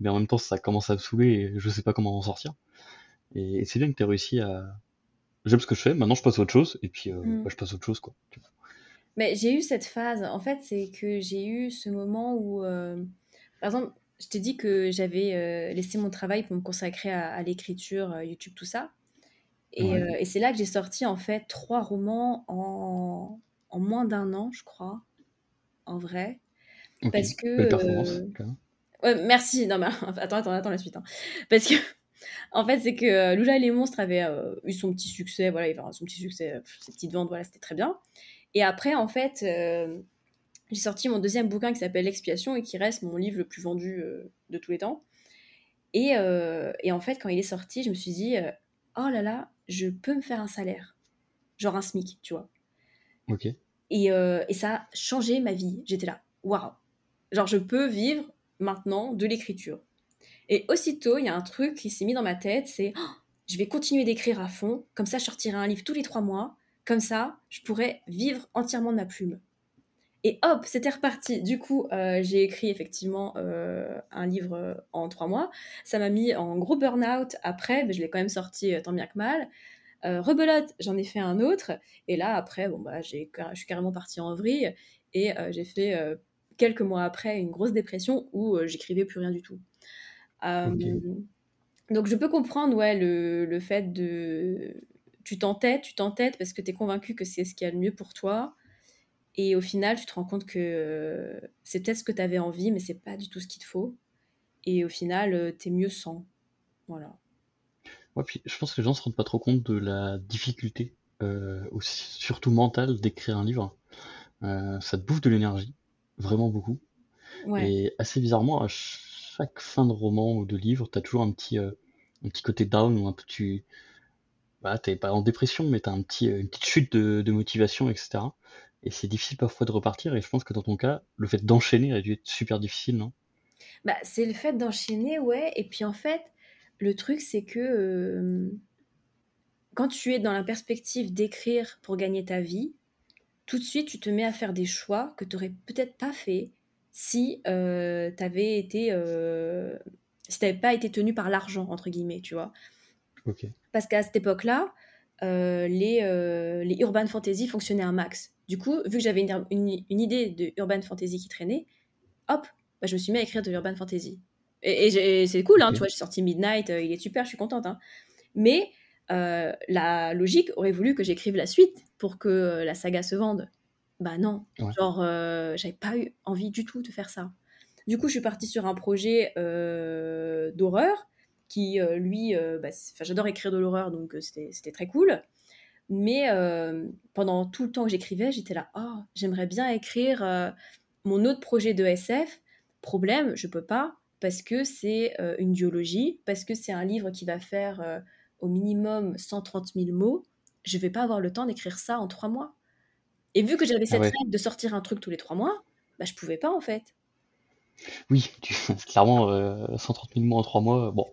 Mais en même temps, ça commence à me saouler et je sais pas comment en sortir. Et, et c'est bien que tu réussi à... J'aime ce que je fais, maintenant je passe à autre chose, et puis euh, Mm. bah, je passe à autre chose, quoi. tu vois. Mais j'ai eu cette phase, en fait, c'est que j'ai eu ce moment où, euh, par exemple, je t'ai dit que j'avais euh, laissé mon travail pour me consacrer à, à l'écriture, euh, YouTube, tout ça. Et, Ouais, et c'est là que j'ai sorti, en fait, trois romans en, en moins d'un an, je crois, en vrai. Parce que... Ouais, merci. Non, mais attends, attends, attends la suite. hein. Parce que, en fait, c'est que Lula et les monstres avaient eu son petit succès, voilà, il avait son petit succès, ses petites ventes, voilà, c'était très bien. Et après, en fait, euh, j'ai sorti mon deuxième bouquin qui s'appelle L'expiation et qui reste mon livre le plus vendu euh, de tous les temps. Et, euh, et en fait, quand il est sorti, je me suis dit, oh là là, je peux me faire un salaire, genre un SMIC, tu vois. Ok. Et, et ça a changé ma vie. J'étais là, waouh. Genre, je peux vivre maintenant de l'écriture. Et aussitôt, il y a un truc qui s'est mis dans ma tête, c'est Oh, je vais continuer d'écrire à fond, comme ça je sortirai un livre tous les trois mois, comme ça je pourrais vivre entièrement de ma plume. Et hop, c'était reparti. Du coup, euh, j'ai écrit effectivement euh, un livre euh, en trois mois. Ça m'a mis en gros burn-out après, mais je l'ai quand même sorti tant bien que mal. Rebelote, j'en ai fait un autre. Et là, après, bon, bah, j'ai, je suis carrément partie en vrille et j'ai fait quelques mois après une grosse dépression où j'écrivais plus rien du tout. Donc je peux comprendre ouais, le, le fait de... Tu t'entêtes, tu t'entêtes parce que tu es convaincu que c'est ce qu'il y a de mieux pour toi. Et au final, tu te rends compte que euh, c'est peut-être ce que tu avais envie, mais c'est pas du tout ce qu'il te faut. Et au final, euh, t'es mieux sans. Voilà. Ouais, puis je pense que les gens se rendent pas trop compte de la difficulté, euh, aussi, surtout mentale, d'écrire un livre. Euh, ça te bouffe de l'énergie, vraiment beaucoup. Ouais. Et assez bizarrement, à chaque fin de roman ou de livre, t'as toujours un petit, euh, un petit côté down ou un peu tu, bah, t'es pas en dépression, mais t'as un petit, euh, une petite chute de, motivation, etc. Et c'est difficile parfois de repartir. Et je pense que dans ton cas, le fait d'enchaîner a dû être super difficile, non? Bah, c'est le fait d'enchaîner, ouais. Et puis en fait, le truc, c'est que euh, quand tu es dans la perspective d'écrire pour gagner ta vie, tout de suite, tu te mets à faire des choix que tu n'aurais peut-être pas fait si euh, tu avais été si pas été tenu par l'argent, entre guillemets, tu vois. Ok. Parce qu'à cette époque-là, euh, les, euh, les urban fantasy fonctionnaient un max. Du coup, vu que j'avais une, une- une idée de urban fantasy qui traînait, hop, bah, je me suis mis à écrire de l'urban fantasy. Et, c'est cool, hein, tu vois, j'ai sorti Midnight, euh, il est super, je suis contente. hein. Mais la logique aurait voulu que j'écrive la suite pour que la saga se vende. Bah non, Ouais. genre, j'avais pas eu envie du tout de faire ça. Du coup, je suis partie sur un projet d'horreur qui, euh, lui, euh, bah, j'adore écrire de l'horreur, donc euh, c'était très cool. Mais pendant tout le temps que j'écrivais, j'étais là, oh, j'aimerais bien écrire mon autre projet de SF. Problème, je peux pas parce que c'est une duologie, parce que c'est un livre qui va faire au minimum 130 000 mots. Je vais pas avoir le temps d'écrire ça en trois mois. Et vu que j'avais Ah cette ouais. règle de sortir un truc tous les trois mois, bah, je pouvais pas en fait. Oui, tu... clairement, euh, 130 000 mots en 3 mois, bon.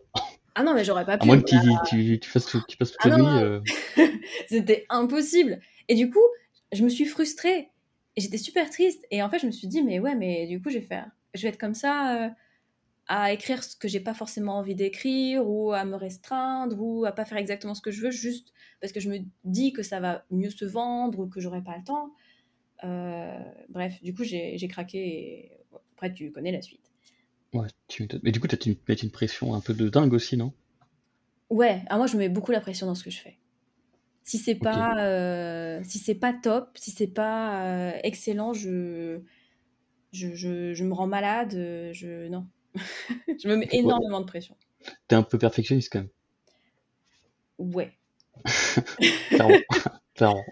Ah non, mais j'aurais pas À pu. moins que tu, tu, tu fasses, tout- tu passes toute Ah la non, nuit. euh, C'était impossible. Et du coup, je me suis frustrée. Et j'étais super triste. Et en fait, je me suis dit, mais ouais, mais du coup, je vais faire. Je vais être comme ça euh, à écrire ce que j'ai pas forcément envie d'écrire, ou à me restreindre, ou à pas faire exactement ce que je veux, juste parce que je me dis que ça va mieux se vendre, ou que j'aurai pas le temps. Euh, bref, du coup, j'ai j'ai craqué. Et après, tu connais la suite. Ouais, tu. Mais du coup, t'as une, t'as une pression un peu de dingue aussi, non? Ouais, ah, moi je mets beaucoup la pression dans ce que je fais. Si c'est pas, euh, si c'est pas top, si c'est pas euh, excellent, je, je, je, je me rends malade. euh, Je, non, je me mets Ouais. énormément de pression. T'es un peu perfectionniste quand même. Ouais. Clairement. Clairement.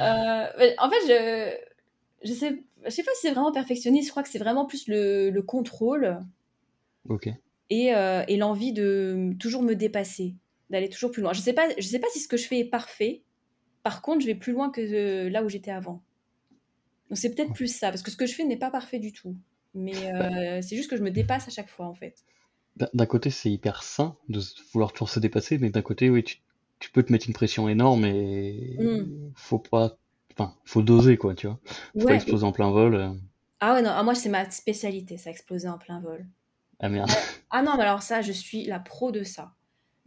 Euh, en fait, je, je sais, je sais pas si c'est vraiment perfectionniste. Je crois que c'est vraiment plus le, le contrôle Ok. et, euh, et l'envie de toujours me dépasser, d'aller toujours plus loin. Je sais pas, je sais pas si ce que je fais est parfait. Par contre, je vais plus loin que euh, là où j'étais avant. Donc c'est peut-être plus ça, parce que ce que je fais n'est pas parfait du tout. Mais euh, c'est juste que je me dépasse à chaque fois, en fait. D'un côté, c'est hyper sain de vouloir toujours se dépasser, mais d'un côté, oui, tu, tu peux te mettre une pression énorme et Mm. faut pas. Enfin, faut doser, quoi, tu vois. Faut pas Ouais. exploser en plein vol. euh. Ah ouais, non, ah, moi c'est ma spécialité, ça a explosé en plein vol. Ah merde. Ah non, mais alors ça, je suis la pro de ça.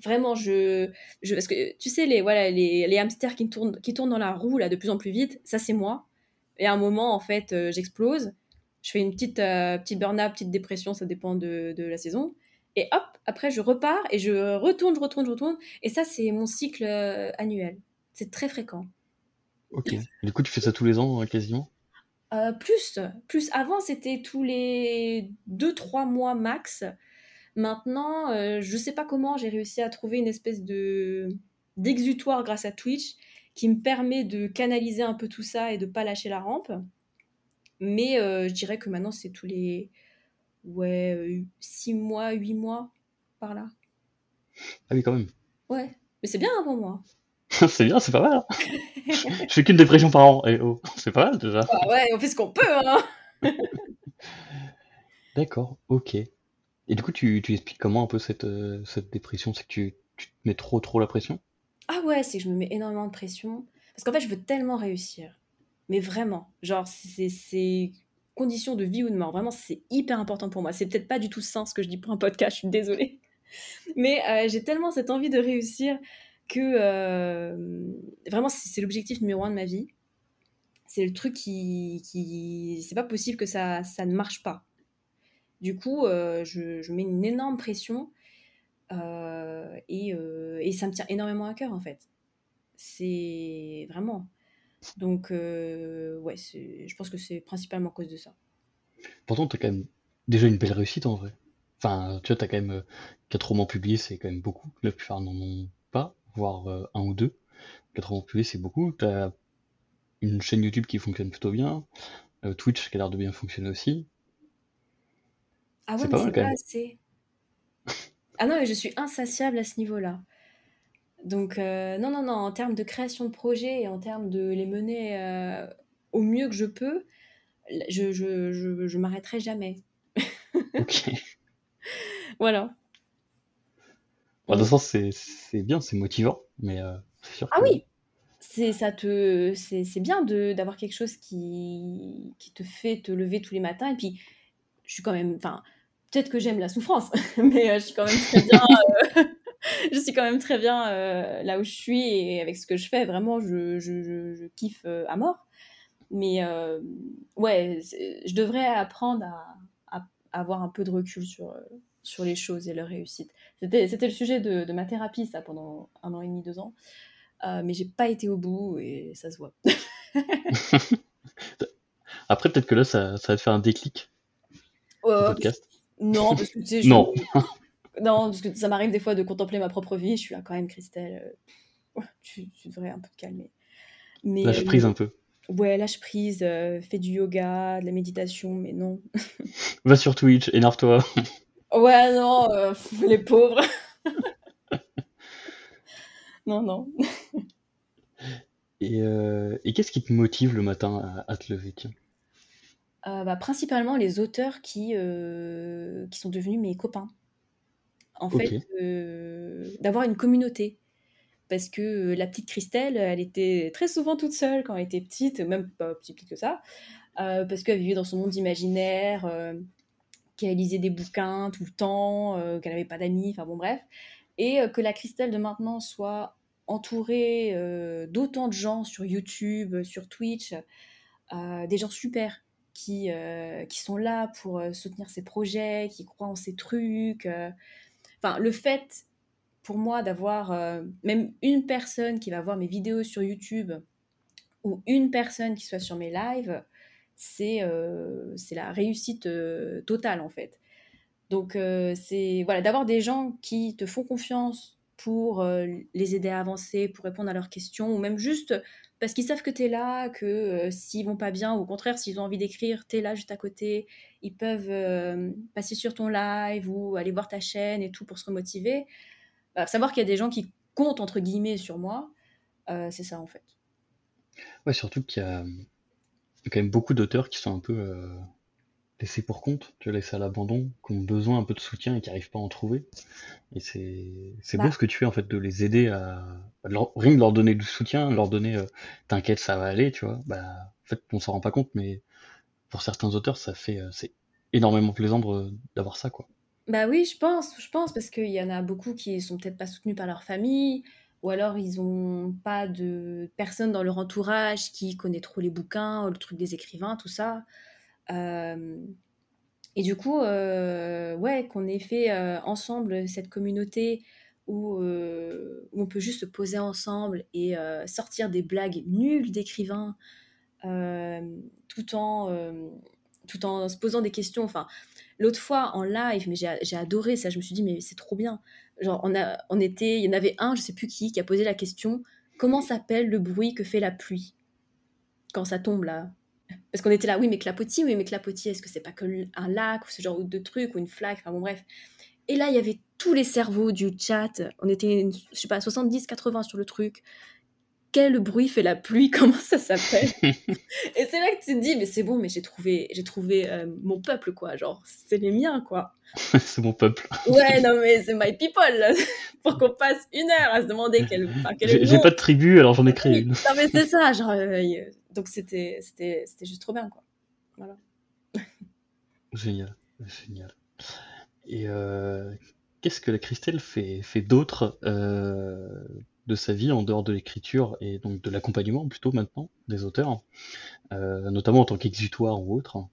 Vraiment, je, je parce que tu sais les voilà les, les hamsters qui tournent qui tournent dans la roue là de plus en plus vite, ça c'est moi. Et à un moment en fait, euh, j'explose. Je fais une petite euh, petite burn-up, petite dépression, ça dépend de, de la saison. Et hop, après je repars et je retourne, je retourne, je retourne. Et ça c'est mon cycle euh, annuel. C'est très fréquent. Ok. Du coup, tu fais ça tous les ans, euh, quasiment? Euh, plus, plus avant c'était tous les 2-3 mois max. Maintenant, euh, je sais pas comment j'ai réussi à trouver une espèce de d'exutoire grâce à Twitch qui me permet de canaliser un peu tout ça et de pas lâcher la rampe. Mais euh, je dirais que maintenant c'est tous les ouais 6 mois, 8 mois par là. Ah oui, quand même. Ouais, mais c'est bien hein, pour moi. c'est bien, c'est pas mal. hein. je, fais qu'une dépression par an. Et oh, c'est pas mal déjà. Ah ouais, on fait ce qu'on peut hein. D'accord, ok. Et du coup, tu, tu expliques comment un peu cette, euh, cette dépression? C'est que tu, tu te mets trop trop la pression? Ah ouais, c'est que je me mets énormément de pression. Parce qu'en fait, je veux tellement réussir. Mais vraiment, genre, c'est c'est condition de vie ou de mort. Vraiment, c'est hyper important pour moi. C'est peut-être pas du tout sain ce que je dis pour un podcast, je suis désolée. Mais euh, j'ai tellement cette envie de réussir que euh, vraiment, c'est l'objectif numéro un de ma vie. C'est le truc qui... qui... C'est pas possible que ça, ça ne marche pas. Du coup, euh, je, je mets une énorme pression euh, et, et ça me tient énormément à cœur en fait. C'est vraiment. Donc, ouais, je pense que c'est principalement à cause de ça. Pourtant, t'as quand même déjà une belle réussite en vrai. Enfin, tu vois, t'as quand même quatre romans publiés, c'est quand même beaucoup. La plupart n'en ont pas, voire euh, un ou deux. Quatre romans publiés, c'est beaucoup. T'as une chaîne YouTube qui fonctionne plutôt bien. euh, Twitch qui a l'air de bien fonctionner aussi. Ah ouais, C'est mais pas mal c'est quand pas même. assez. Ah non, mais je suis insatiable à ce niveau-là. Donc, euh, non, non, non, en termes de création de projets et en termes de les mener euh, au mieux que je peux, je, je, je, je m'arrêterai jamais. Ok. Voilà. Mm. dans ce sens, c'est bien, c'est motivant, mais euh, c'est sûr Ah que. oui, c'est ça te c'est c'est bien d'avoir quelque chose qui qui te fait te lever tous les matins et puis je suis quand même enfin peut-être que j'aime la souffrance, mais je suis quand même très bien. je suis quand même très bien là où je suis et avec ce que je fais. Vraiment, je, je, je, kiffe à mort. Mais ouais, je devrais apprendre à, à, avoir un peu de recul sur, sur les choses et leur réussite. C'était, c'était le sujet de, de, ma thérapie, ça, pendant un an et demi, deux ans. mais j'ai pas été au bout et ça se voit. Après, peut-être que là, ça, ça va te faire un déclic. podcast. Non, parce que tu sais, je... non. non, parce que ça m'arrive des fois de contempler ma propre vie. Je suis là quand même, Christelle. Euh, tu, tu, devrais un peu te calmer. Mais, lâche prise un peu. Ouais, lâche prise, euh, fais du yoga, de la méditation, mais non. Va sur Twitch, énerve-toi. Ouais, non, euh, les pauvres. non, non. Et, et qu'est-ce qui te motive le matin à, à te lever tiens? Euh, bah, principalement les auteurs qui, euh, qui sont devenus mes copains. En fait, euh, d'avoir une communauté. Parce que la petite Christelle, elle était très souvent toute seule quand elle était petite, même pas plus petite que ça, parce qu'elle vivait dans son monde imaginaire, qu'elle lisait des bouquins tout le temps, qu'elle n'avait pas d'amis, enfin bon bref. Et que la Christelle de maintenant soit entourée d'autant de gens sur YouTube, sur Twitch, des gens super qui, euh, qui sont là pour euh, soutenir ses projets, qui croient en ses trucs. Euh. Enfin, le fait pour moi d'avoir même une personne qui va voir mes vidéos sur YouTube ou une personne qui soit sur mes lives, c'est c'est la réussite totale en fait. Donc c'est voilà d'avoir des gens qui te font confiance pour les aider à avancer, pour répondre à leurs questions, ou même juste parce qu'ils savent que tu es là, que euh, s'ils vont pas bien, ou au contraire, s'ils ont envie d'écrire, tu es là juste à côté, ils peuvent euh, passer sur ton live ou aller voir ta chaîne et tout pour se remotiver. Bah, savoir qu'il y a des gens qui comptent, entre guillemets, sur moi, euh, c'est ça en fait. Ouais, surtout qu'il y a quand même beaucoup d'auteurs qui sont un peu laissés pour compte, tu vois, laissés à l'abandon, qui ont besoin un peu de soutien et qui n'arrivent pas à en trouver. Et c'est c'est beau bah. ce que tu fais en fait de les aider à, leur, rien de leur donner du soutien, leur donner euh, t'inquiète ça va aller, tu vois. Bah en fait on s'en rend pas compte, mais pour certains auteurs ça fait euh, c'est énormément plaisant d'avoir ça quoi. Bah oui, je pense, je pense parce qu'il y en a beaucoup qui sont peut-être pas soutenus par leur famille, ou alors ils ont pas de personne dans leur entourage qui connaît trop les bouquins, le truc des écrivains, tout ça. Euh, et du coup, euh, ouais, qu'on ait fait euh, ensemble cette communauté où, on peut juste se poser ensemble et sortir des blagues nulles d'écrivains tout, en, tout en se posant des questions. Enfin, l'autre fois en live, mais j'ai adoré ça, je me suis dit, mais c'est trop bien. Genre, on, était, il y en avait un, je sais plus qui, qui a posé la question comment s'appelle le bruit que fait la pluie quand ça tombe là? Parce qu'on était là, oui, mais clapotis, oui, mais clapotis, est-ce que c'est pas que un lac ou ce genre de truc ou une flaque? Enfin bon, bref. Et là, il y avait tous les cerveaux du chat. On était, je sais pas, 70, 80 sur le truc. Quel bruit fait la pluie Comment ça s'appelle Et c'est là que tu te dis, mais c'est bon, mais j'ai trouvé, j'ai trouvé euh, mon peuple, quoi. Genre, c'est les miens, quoi. c'est mon peuple. ouais, non, mais c'est my people, là. Pour qu'on passe une heure à se demander quel, enfin, J'ai pas de tribu, alors j'en ai créé une. non, mais c'est ça, genre, euh, donc c'était juste trop bien, quoi. Voilà. Génial, génial. Et euh, qu'est-ce que la Christelle fait, fait d'autre de sa vie en dehors de l'écriture et donc de l'accompagnement plutôt maintenant des auteurs, euh, notamment en tant qu'exutoire ou autre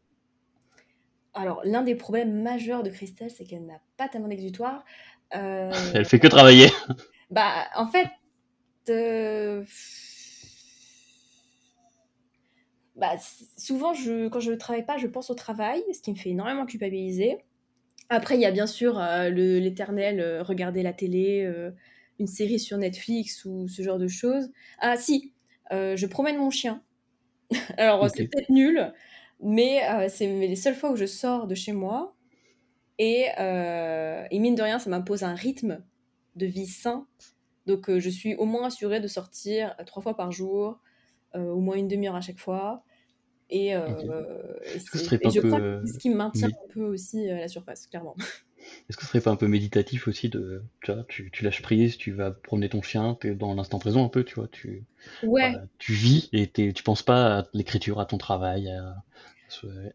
Alors l'un des problèmes majeurs de Christelle, c'est qu'elle n'a pas tellement d'exutoire. Elle fait que travailler. Bah en fait bah, souvent, je, quand je ne travaille pas, je pense au travail, ce qui me fait énormément culpabiliser. Après, il y a bien sûr euh, l'éternel euh, regarder la télé, euh, une série sur Netflix ou ce genre de choses. Ah si, je promène mon chien. Alors, c'est peut-être nul, mais c'est les seules fois où je sors de chez moi. Et, et mine de rien, ça m'impose un rythme de vie sain. Donc, je suis au moins assurée de sortir trois fois par jour, euh, au moins une demi-heure à chaque fois. Et, euh, je crois que c'est ce qui me maintient un peu aussi à la surface, clairement. Est-ce que ce serait pas un peu méditatif aussi de, tu, vois, tu, tu lâches prise, tu vas promener ton chien, tu es dans l'instant présent un peu, tu vois, tu, ouais. tu vis et tu penses pas à l'écriture, à ton travail.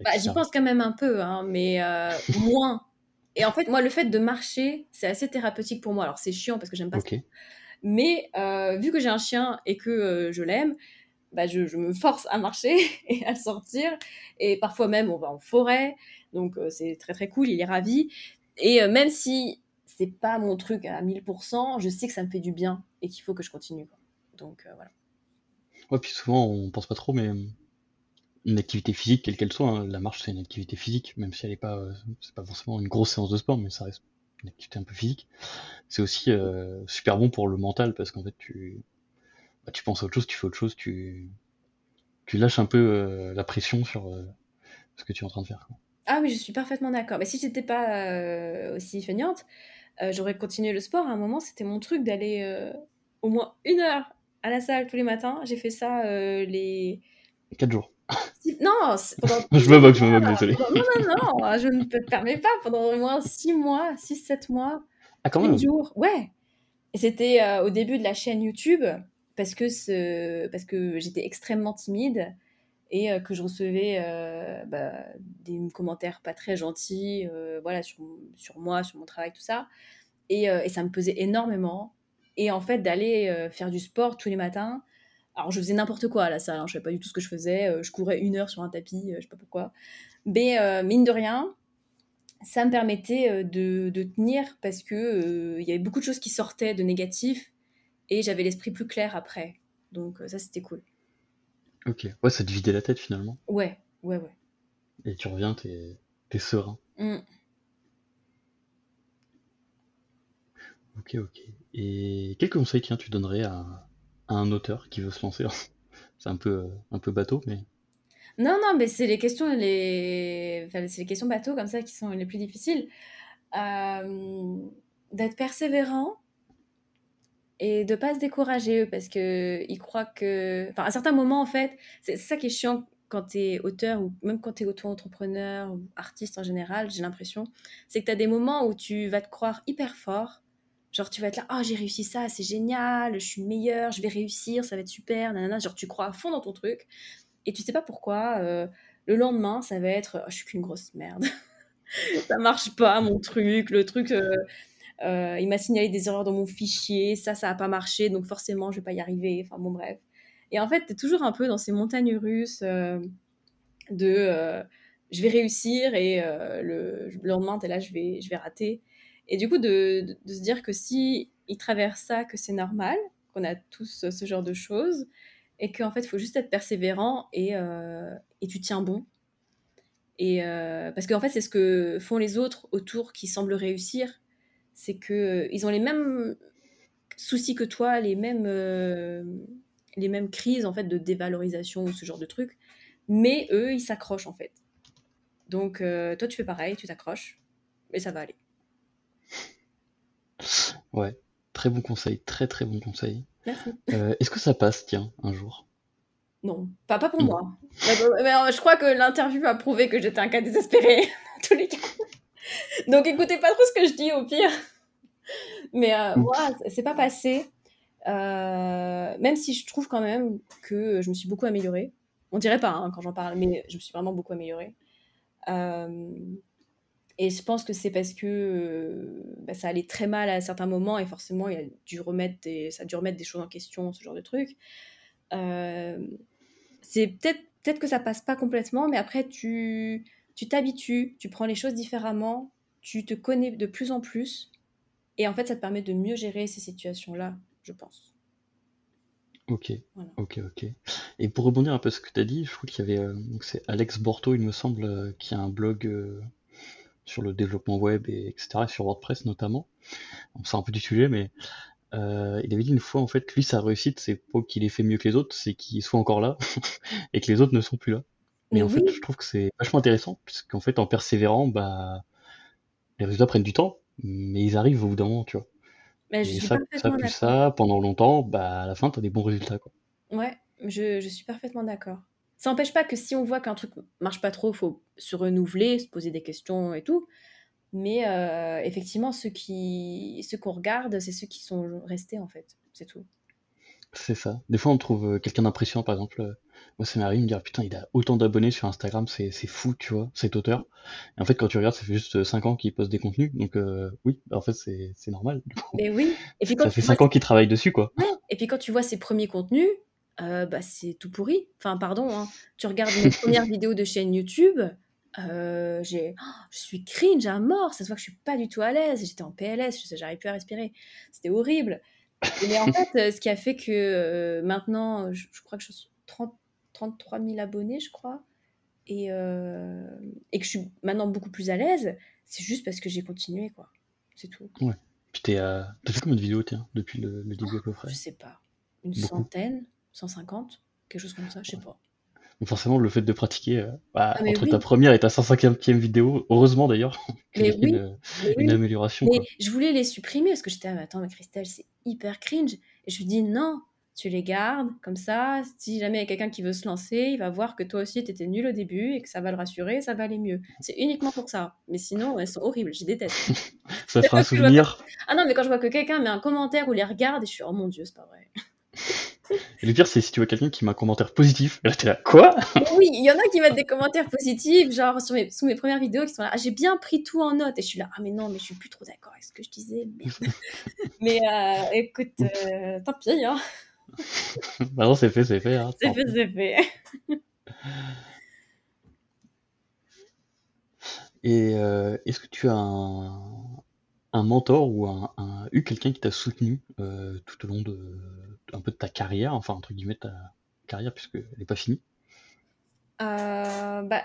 bah, J'y pense quand même un peu, hein, mais euh, moins Et en fait, moi, le fait de marcher, c'est assez thérapeutique pour moi. Alors, c'est chiant parce que j'aime pas ça. Mais euh, vu que j'ai un chien et que euh, je l'aime, bah, je, je me force à marcher et à sortir. Et parfois même, on va en forêt. Donc, euh, c'est très, très cool. Il est ravi. Et euh, même si c'est pas mon truc à 1000%, je sais que ça me fait du bien et qu'il faut que je continue. quoi. Donc, euh, voilà. Ouais, puis souvent on pense pas trop, mais euh, une activité physique, quelle qu'elle soit, hein, la marche c'est une activité physique, même si elle est pas, euh, c'est pas forcément une grosse séance de sport, mais ça reste une activité un peu physique. C'est aussi euh, super bon pour le mental parce qu'en fait tu, bah, tu penses à autre chose, tu fais autre chose, tu, tu lâches un peu euh, la pression sur ce que tu es en train de faire. quoi. Ah oui, je suis parfaitement d'accord. Mais si j'étais pas euh, aussi feignante, euh, j'aurais continué le sport. À un moment, c'était mon truc d'aller euh, au moins une heure à la salle tous les matins. J'ai fait ça les... Quatre jours. six- Non, pendant Je me moque, je me moque, désolé. Non, non, non, je ne te permets pas. Pendant au moins 6 mois, 6-7 mois, Ah quand même. jours. Ouais. Et c'était au début de la chaîne YouTube parce que, ce... parce que j'étais extrêmement timide et euh, que je recevais euh, bah, des commentaires pas très gentils euh, voilà, sur, sur moi, sur mon travail, tout ça. Et, et ça me pesait énormément. Et en fait, d'aller faire du sport tous les matins, alors je faisais n'importe quoi à la salle, hein, je savais pas du tout ce que je faisais, je courais une heure sur un tapis, je sais pas pourquoi. Mais mine de rien, ça me permettait de, de tenir parce que il y avait beaucoup de choses qui sortaient de négatif et j'avais l'esprit plus clair après. Donc ça, c'était cool. Ok. Ouais, ça te vidait la tête finalement. Ouais, ouais, ouais. Et tu reviens, t'es, t'es serein. Mm. Ok, ok. Et quel conseil, tiens, tu donnerais à, à un auteur qui veut se lancer? C'est un peu, euh, un peu bateau, mais Non, non, mais c'est les questions les... Enfin, c'est les questions bateaux comme ça qui sont les plus difficiles. Euh, d'être persévérant et de pas se décourager parce que ils croient que... Enfin, à certains moments, en fait, c'est ça qui est chiant quand tu es auteur ou même quand tu es auto-entrepreneur ou artiste en général, j'ai l'impression, c'est que tu as des moments où tu vas te croire hyper fort. Genre, tu vas être là, oh, j'ai réussi ça, c'est génial, je suis le meilleur, je vais réussir, ça va être super, nanana. Genre, tu crois à fond dans ton truc et tu sais pas pourquoi. euh, le lendemain, ça va être, oh, je suis qu'une grosse merde. ça marche pas, mon truc. Le truc, euh, il m'a signalé des erreurs dans mon fichier, ça, ça a pas marché, donc forcément, je vais pas y arriver. Enfin, bon, bref. Et en fait, tu es toujours un peu dans ces montagnes russes euh, de euh, je vais réussir et euh, le, le lendemain, tu es là, je vais, je vais rater. Et du coup, de, se dire que si ils traversent ça, que c'est normal, qu'on a tous ce genre de choses, et qu'en fait, il faut juste être persévérant et, euh, et tu tiens bon. Et euh, parce qu'en fait, c'est ce que font les autres autour qui semblent réussir, c'est que euh, ils ont les mêmes soucis que toi, les mêmes, euh, les mêmes crises en fait de dévalorisation ou ce genre de truc, mais eux, ils s'accrochent en fait. Donc, euh, toi, tu fais pareil, tu t'accroches, et ça va aller. ouais. Très bon conseil, très très bon conseil. Merci. Euh, est-ce que ça passe, tiens, un jour? Non, pas, pas pour Non. moi. Mais, mais, je crois que l'interview a prouvé que j'étais un cas désespéré, dans tous les cas. Donc écoutez pas trop ce que je dis au pire. Mais euh, moi, c'est pas passé. Euh, même si je trouve quand même que je me suis beaucoup améliorée. On dirait pas hein, quand j'en parle, mais je me suis vraiment beaucoup améliorée. Euh, et je pense que c'est parce que euh, bah, ça allait très mal à certains moments et forcément il a dû remettre des, ça a dû remettre des choses en question, ce genre de trucs. Euh, c'est peut-être peut-être que ça passe pas complètement, mais après tu tu t'habitues, tu prends les choses différemment, tu te connais de plus en plus, et en fait ça te permet de mieux gérer ces situations-là, je pense. Ok, Voilà. ok, ok. Et pour rebondir un peu sur ce que tu as dit, je crois qu'il y avait, euh, donc c'est Alex Borto, il me semble, euh, qui a un blog euh, sur le développement web et etc. sur WordPress notamment. On sort un peu du sujet, mais euh, il avait dit une fois en fait, lui sa réussite, c'est pas qu'il ait fait mieux que les autres, c'est qu'il soit encore là et que les autres ne sont plus là. Mais en fait, je trouve que c'est vachement intéressant, puisqu'en fait, en persévérant, bah, les résultats prennent du temps, mais ils arrivent au bout d'un moment, tu vois. mais je Et suis ça, ça plus ça, pendant longtemps, bah, à la fin, t'as des bons résultats, quoi. Ouais, je, je suis parfaitement d'accord. Ça n'empêche pas que si on voit qu'un truc marche pas trop, faut se renouveler, se poser des questions et tout. Mais euh, effectivement, ceux qui, ceux qu'on regarde, c'est ceux qui sont restés en fait. C'est tout. C'est ça. Des fois, on trouve euh, quelqu'un d'impressionnant, par exemple. Euh, moi, ça m'arrive de me dire, putain, il a autant d'abonnés sur Instagram, c'est c'est fou, tu vois, cet auteur. Et en fait, quand tu regardes, ça fait juste euh, 5 ans qu'il poste des contenus. Donc, euh, oui, en fait, c'est c'est normal. du coup. Mais oui. Et puis quand Ça fait vois 5 ans qu'il travaille dessus, quoi. Et puis quand tu vois ses premiers contenus, euh, bah, c'est tout pourri. Enfin, pardon, hein. Tu regardes mes premières vidéos de chaîne YouTube, euh, j'ai, oh, je suis cringe à mort. Ça se voit que je suis pas du tout à l'aise. J'étais en PLS, je- j'arrivais plus à respirer. C'était horrible. Mais en fait, euh, ce qui a fait que euh, maintenant, je, je crois que je suis 30, 33 000 abonnés, je crois, et, euh, et que je suis maintenant beaucoup plus à l'aise, c'est juste parce que j'ai continué, quoi. C'est tout. Ouais. Puis t'es, euh, t'as fait combien de vidéos, tiens, depuis le, le début à peu près? Je sais pas. Une Beaucoup. centaine, 150, quelque chose comme ça, je sais pas. Donc forcément, le fait de pratiquer euh, bah, Ah, entre oui. ta première et ta 150e vidéo, heureusement d'ailleurs, Mais oui, une, mais une oui. amélioration. Mais Quoi. je voulais les supprimer parce que j'étais, ah, mais attends, mais Christelle, c'est hyper cringe. Et je lui dis, non, tu les gardes, comme ça, si jamais il y a quelqu'un qui veut se lancer, il va voir que toi aussi, t'étais nul au début et que ça va le rassurer, ça va aller mieux. C'est uniquement pour ça. Mais sinon, elles sont horribles, je déteste. Ça fera un souvenir? Ah non, mais quand je vois que quelqu'un met un commentaire ou les regarde, et je suis, oh mon dieu, c'est pas vrai. Et le pire, c'est si tu vois quelqu'un qui met un commentaire positif, et là t'es là, quoi? Oui, il y en a qui mettent des commentaires positifs, genre sur mes, sous mes premières vidéos, qui sont là, ah, j'ai bien pris tout en note. Et je suis là, ah mais non, mais je suis plus trop d'accord avec ce que je disais, merde. mais euh, écoute, euh, tant pis, hein. non, c'est fait, c'est fait. Hein, c'est fait, c'est fait. Et euh, est-ce que tu as un, un mentor ou un, un- eu quelqu'un qui t'a soutenu euh, tout au long de un peu de ta carrière, enfin entre guillemets ta carrière puisque elle n'est pas finie? Euh, bah,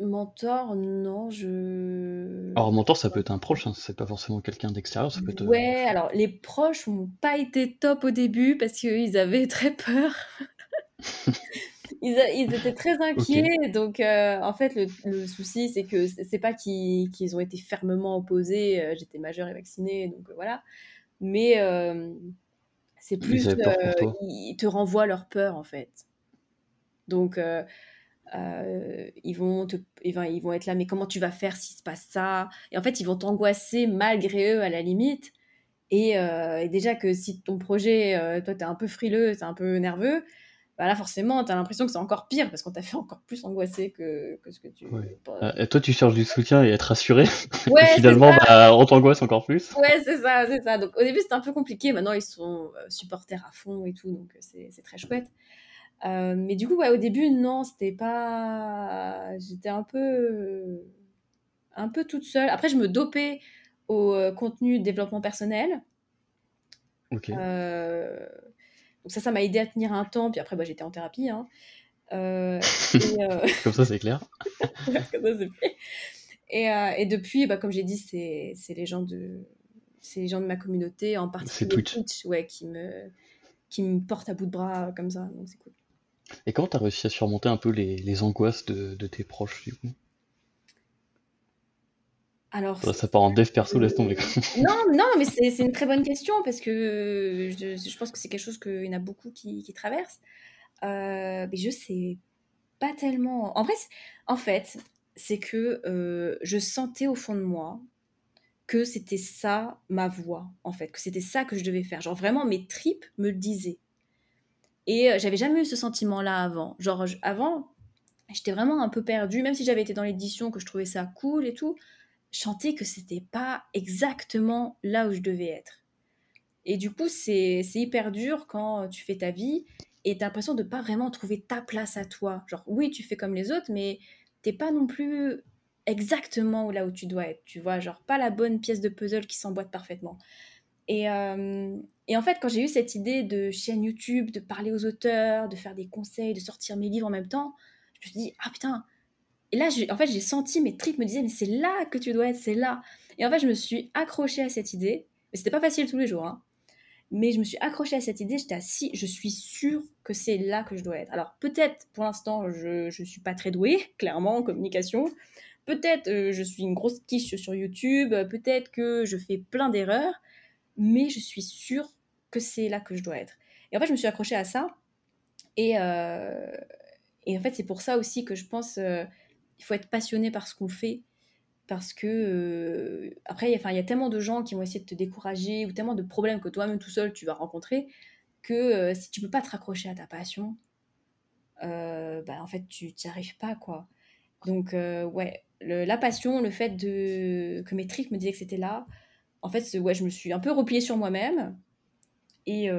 mentor, non, je. Alors mentor, ça peut être un proche, hein, c'est pas forcément quelqu'un d'extérieur, ça peut être. euh, Ouais, alors les proches n'ont pas été top au début parce qu'ils avaient très peur. Ils, a- ils étaient très inquiets, donc euh, en fait le, le souci c'est que c'est pas qu'ils ont été fermement opposés, euh, j'étais majeure et vaccinée, donc euh, voilà, mais euh, c'est plus ils te renvoient leur peur en fait. Donc euh, ils vont te, ils vont être là, mais comment tu vas faire s'il se passe ça? Et en fait ils vont t'angoisser malgré eux à la limite. Et, euh, et déjà que si ton projet, euh, toi t'es un peu frileux, t'es un peu nerveux, bah là forcément t'as l'impression que c'est encore pire parce qu'on t'a fait encore plus angoisser que, que ce que tu. Ouais. Euh, et toi, tu cherches du soutien et être rassuré. Ouais, finalement, bah, on t'angoisse encore plus. Ouais, c'est ça, c'est ça. Donc au début c'était un peu compliqué, maintenant ils sont euh, supporters à fond et tout, donc c'est c'est très chouette. Euh, mais du coup, ouais, au début, non, c'était pas. J'étais un peu. un peu toute seule. Après, je me dopais au euh, contenu de développement personnel. Ok. Euh, donc ça, ça m'a aidé à tenir un temps. Puis après, bah, j'étais en thérapie. hein. Euh, et, Comme ça, c'est clair. comme ça, c'est fait. Et, et depuis, bah, comme j'ai dit, c'est c'est les gens de c'est les gens de ma communauté, en particulier Twitch. ouais, qui me qui me portent à bout de bras comme ça. Donc c'est cool. Et comment t'as réussi à surmonter un peu les, les angoisses de, de tes proches, du coup? Alors, Ça, ça part en dev perso, laisse tomber. Non, non, mais c'est c'est une très bonne question parce que je, je pense que c'est quelque chose qu'il y en a beaucoup qui, qui traversent. Euh, mais je sais pas tellement. En vrai, en fait, c'est que euh, je sentais au fond de moi que c'était ça ma voix, en fait, que c'était ça que je devais faire. Genre vraiment, mes tripes me le disaient. Et euh, j'avais jamais eu ce sentiment-là avant. Genre, avant, j'étais vraiment un peu perdue, même si j'avais été dans l'édition, que je trouvais ça cool et tout, je sentais que c'était pas exactement là où je devais être. Et du coup, c'est c'est hyper dur quand tu fais ta vie et t'as l'impression de pas vraiment trouver ta place à toi. Genre, oui, tu fais comme les autres, mais t'es pas non plus exactement là où tu dois être, tu vois, genre pas la bonne pièce de puzzle qui s'emboîte parfaitement. Et, euh, et en fait, quand j'ai eu cette idée de chaîne YouTube, de parler aux auteurs, de faire des conseils, de sortir mes livres en même temps, je me suis dit, ah putain. Et là, en fait, j'ai senti mes tripes me disaient, mais c'est là que tu dois être, c'est là. Et en fait, je me suis accrochée à cette idée. Mais c'était pas facile tous les jours, hein. Mais je me suis accrochée à cette idée, j'étais assis, je suis sûre que c'est là que je dois être. Alors peut-être, pour l'instant, je ne suis pas très douée, clairement, en communication. Peut-être euh, je suis une grosse quiche sur YouTube, peut-être que je fais plein d'erreurs, mais je suis sûre que c'est là que je dois être. Et en fait, je me suis accrochée à ça. Et, euh, en fait, c'est pour ça aussi que je pense euh, faut être passionné par ce qu'on fait. parce que euh, après, il y a tellement de gens qui vont essayer de te décourager ou tellement de problèmes que toi-même tout seul tu vas rencontrer que euh, si tu peux pas te raccrocher à ta passion, euh, bah, en fait tu n'y arrives pas quoi. Donc ouais, la passion, le fait de que mes tripes me disaient que c'était là, en fait ouais, je me suis un peu repliée sur moi-même et,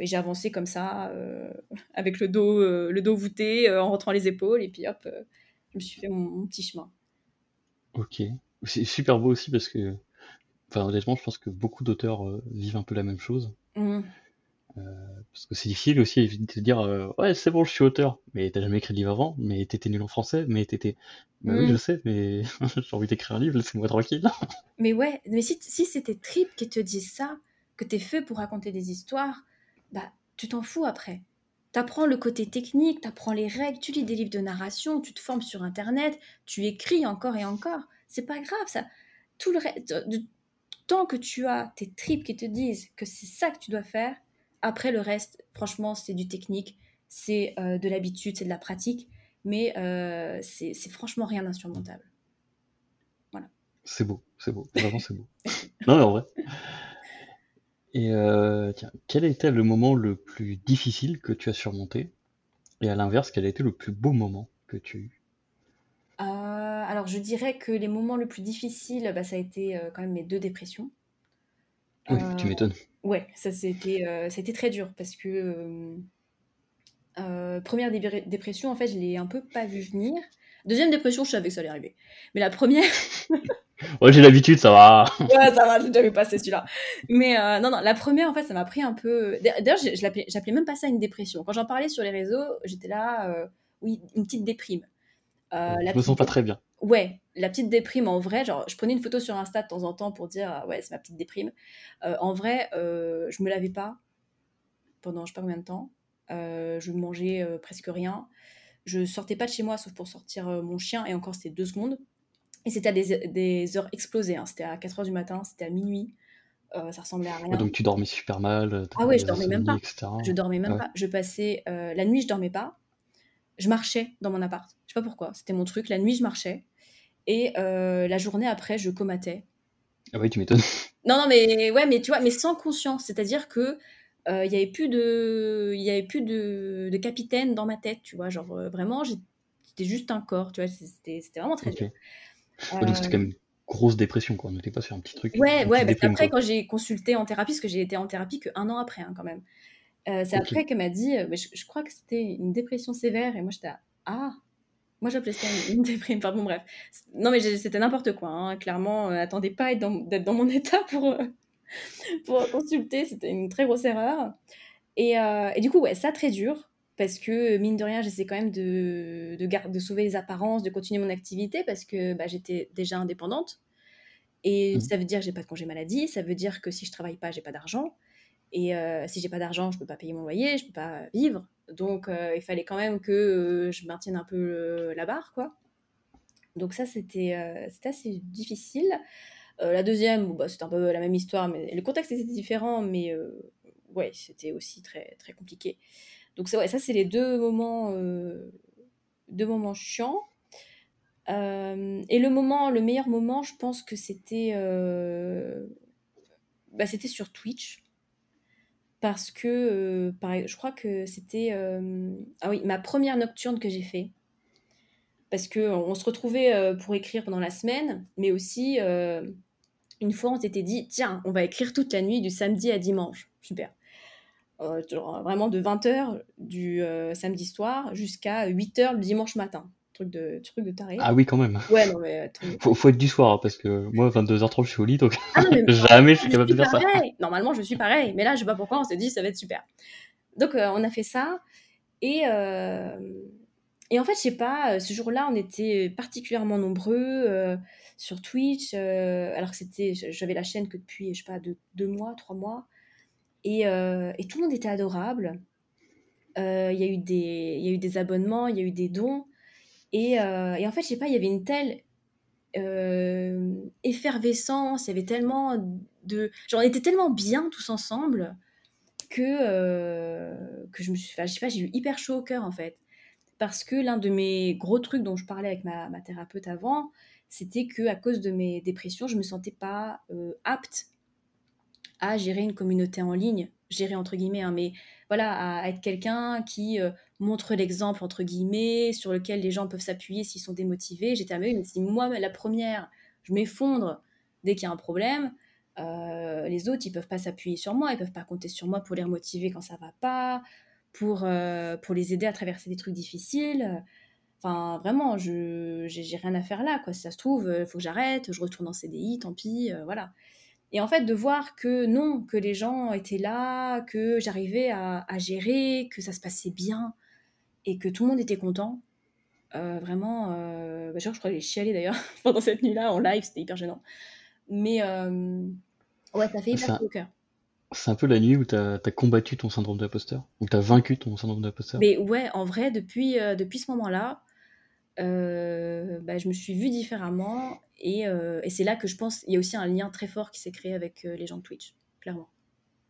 j'ai avancé comme ça avec le dos le dos voûté en rentrant les épaules et puis hop, je me suis fait mon petit chemin. Ok. C'est super beau aussi parce que, enfin, honnêtement, je pense que beaucoup d'auteurs euh, vivent un peu la même chose. Mmh. Euh, parce que c'est difficile aussi de te dire, euh, ouais, c'est bon, je suis auteur, mais t'as jamais écrit de livre avant, mais t'étais nul en français, mais t'étais. Bah oui, mmh. je sais, mais j'ai envie d'écrire un livre, laissez-moi tranquille. Mais ouais, mais si, si c'était Trip qui te dit ça, que t'es fait pour raconter des histoires, bah, tu t'en fous après. T'apprends le côté technique, t'apprends les règles, tu lis des livres de narration, tu te formes sur Internet, tu écris encore et encore. C'est pas grave, ça. Tout le reste, tant que tu as tes tripes qui te disent que c'est ça que tu dois faire, après le reste, franchement, c'est du technique, c'est euh, de l'habitude, c'est de la pratique, mais euh, c'est franchement rien d'insurmontable. Voilà. C'est beau, c'est beau, vraiment c'est beau. non, mais en vrai. Et euh, tiens, quel a été le moment le plus difficile que tu as surmonté? Et à l'inverse, quel a été le plus beau moment que tu... Euh, alors, je dirais que les moments les plus difficiles, bah, ça a été quand même mes deux dépressions. Oui, tu m'étonnes. Ouais, ça c'était c'était très dur parce que première dépression, en fait, je l'ai un peu pas vu venir. Deuxième dépression, je savais que ça allait arriver. Mais la première, Ouais, j'ai l'habitude, ça va. ouais, ça va, j'ai déjà vu passer celui-là. Mais euh, non, non, la première, en fait, ça m'a pris un peu. D'ailleurs, je, l'appelais, j'appelais même pas ça une dépression. Quand j'en parlais sur les réseaux, j'étais là, euh, oui, une petite déprime. Euh, je me sens pas très bien. Ouais, la petite déprime en vrai, genre, je prenais une photo sur Insta de temps en temps pour dire, ouais, c'est ma petite déprime. en vrai, je me lavais pas pendant je sais pas combien de temps. je mangeais presque rien. Je sortais pas de chez moi sauf pour sortir mon chien et encore c'était deux secondes. Et c'était à des, heures explosées. Hein. C'était à 4 h du matin, c'était à minuit. Euh, ça ressemblait à rien. donc tu dormais super mal. Euh, ah ouais, je dormais même pas. Je dormais même pas. Je passais euh, la nuit, je dormais pas. Je marchais dans mon appart. Je sais pas pourquoi. C'était mon truc. La nuit, je marchais. Et la journée après, je comatais. Ah oui, tu m'étonnes. Non, non, mais ouais, mais tu vois, mais sans conscience. C'est-à-dire que il y avait plus de, il y avait plus de, de, capitaine dans ma tête. Tu vois, genre vraiment, j'étais juste un corps. Tu vois, c'était vraiment très dur donc c'était quand même une grosse dépression, quoi. On n'était pas sur un petit truc. Ouais, ouais, mais après, quand j'ai consulté en thérapie, parce que j'ai été en thérapie qu'un an après, hein, quand même. Euh, c'est après qu'elle m'a dit, euh, je, crois que c'était une dépression sévère, et moi j'étais ah, moi j'appelais ça une, dépression, pardon, bref. Non, mais c'était n'importe quoi, hein. clairement, euh, attendez pas d'être dans, mon état pour, pour consulter, c'était une très grosse erreur. Et, et, du coup, ouais, ça très dur, parce que mine de rien, j'essaie quand même de, de, de, sauver les apparences, de continuer mon activité parce que bah, j'étais déjà indépendante. Et mmh. ça veut dire que j'ai pas de congé maladie, ça veut dire que si je travaille pas, j'ai pas d'argent. Et euh, si j'ai pas d'argent, je peux pas payer mon loyer, je peux pas vivre. Donc euh, il fallait quand même que euh, je maintienne un peu la barre. Donc ça, c'était assez difficile. la deuxième, bah, c'était un peu la même histoire, mais le contexte était différent, mais ouais, c'était aussi très, très compliqué. Donc ça, ouais, c'est les deux moments, euh, deux moments chiants. Euh, et le moment, le meilleur moment, je pense que c'était, euh, bah, c'était sur Twitch, parce que, pareil, je crois que c'était, ah oui, ma première nocturne que j'ai fait, parce que on se retrouvait pour écrire pendant la semaine, mais aussi une fois on s'était dit, tiens, on va écrire toute la nuit du samedi à dimanche, super. Euh, vraiment de 20h du euh, samedi soir jusqu'à 8h le dimanche matin. Truc de, truc de taré. Ah oui, quand même. Ouais, non, mais. faut, faut, être du soir, hein, parce que moi, 22h30, je suis au lit, donc ah jamais je suis capable de faire ça. Normalement, je suis pareil, mais là, je sais pas pourquoi, on s'est dit, ça va être super. Donc, euh, on a fait ça. Et, et en fait, je sais pas, ce jour-là, on était particulièrement nombreux sur Twitch, alors que c'était, j'avais la chaîne que depuis, je sais pas, deux mois, trois mois. Euh, et, tout le monde était adorable. Euh, il y, a eu des, y a eu des abonnements, il y a eu des dons. Et, euh, et, en fait, je sais pas, il y avait une telle effervescence, il y avait tellement de. Genre, on était tellement bien tous ensemble que, que je me suis. Enfin, je sais pas, j'ai eu hyper chaud au cœur en fait. Parce que l'un de mes gros trucs dont je parlais avec ma, ma thérapeute avant, c'était que à cause de mes dépressions, je me sentais pas apte à gérer une communauté en ligne, gérer entre guillemets, hein, mais voilà, à être quelqu'un qui montre l'exemple entre guillemets, sur lequel les gens peuvent s'appuyer s'ils sont démotivés. J'étais à mais si moi, la première, je m'effondre dès qu'il y a un problème, euh, les autres, ils peuvent pas s'appuyer sur moi, ils peuvent pas compter sur moi pour les remotiver quand ça va pas, pour, euh, pour les aider à traverser des trucs difficiles. Enfin, vraiment, je j'ai rien à faire là, quoi. Si ça se trouve, il faut que j'arrête, je retourne en CDI, tant pis, euh, voilà. Et en fait, de voir que non, que les gens étaient là, que j'arrivais à, gérer, que ça se passait bien et que tout le monde était content, vraiment, bah, je crois que j'ai chialé d'ailleurs pendant cette nuit-là en live, c'était hyper gênant. Mais Ouais, ça fait hyper au cœur. C'est un peu la nuit où tu as, combattu ton syndrome d'imposteur, où tu as vaincu ton syndrome d'imposteur? Mais ouais, en vrai, depuis, euh, depuis ce moment-là, euh, bah, je me suis vue différemment. Et, euh, et c'est là que je pense il y a aussi un lien très fort qui s'est créé avec les gens de Twitch, clairement.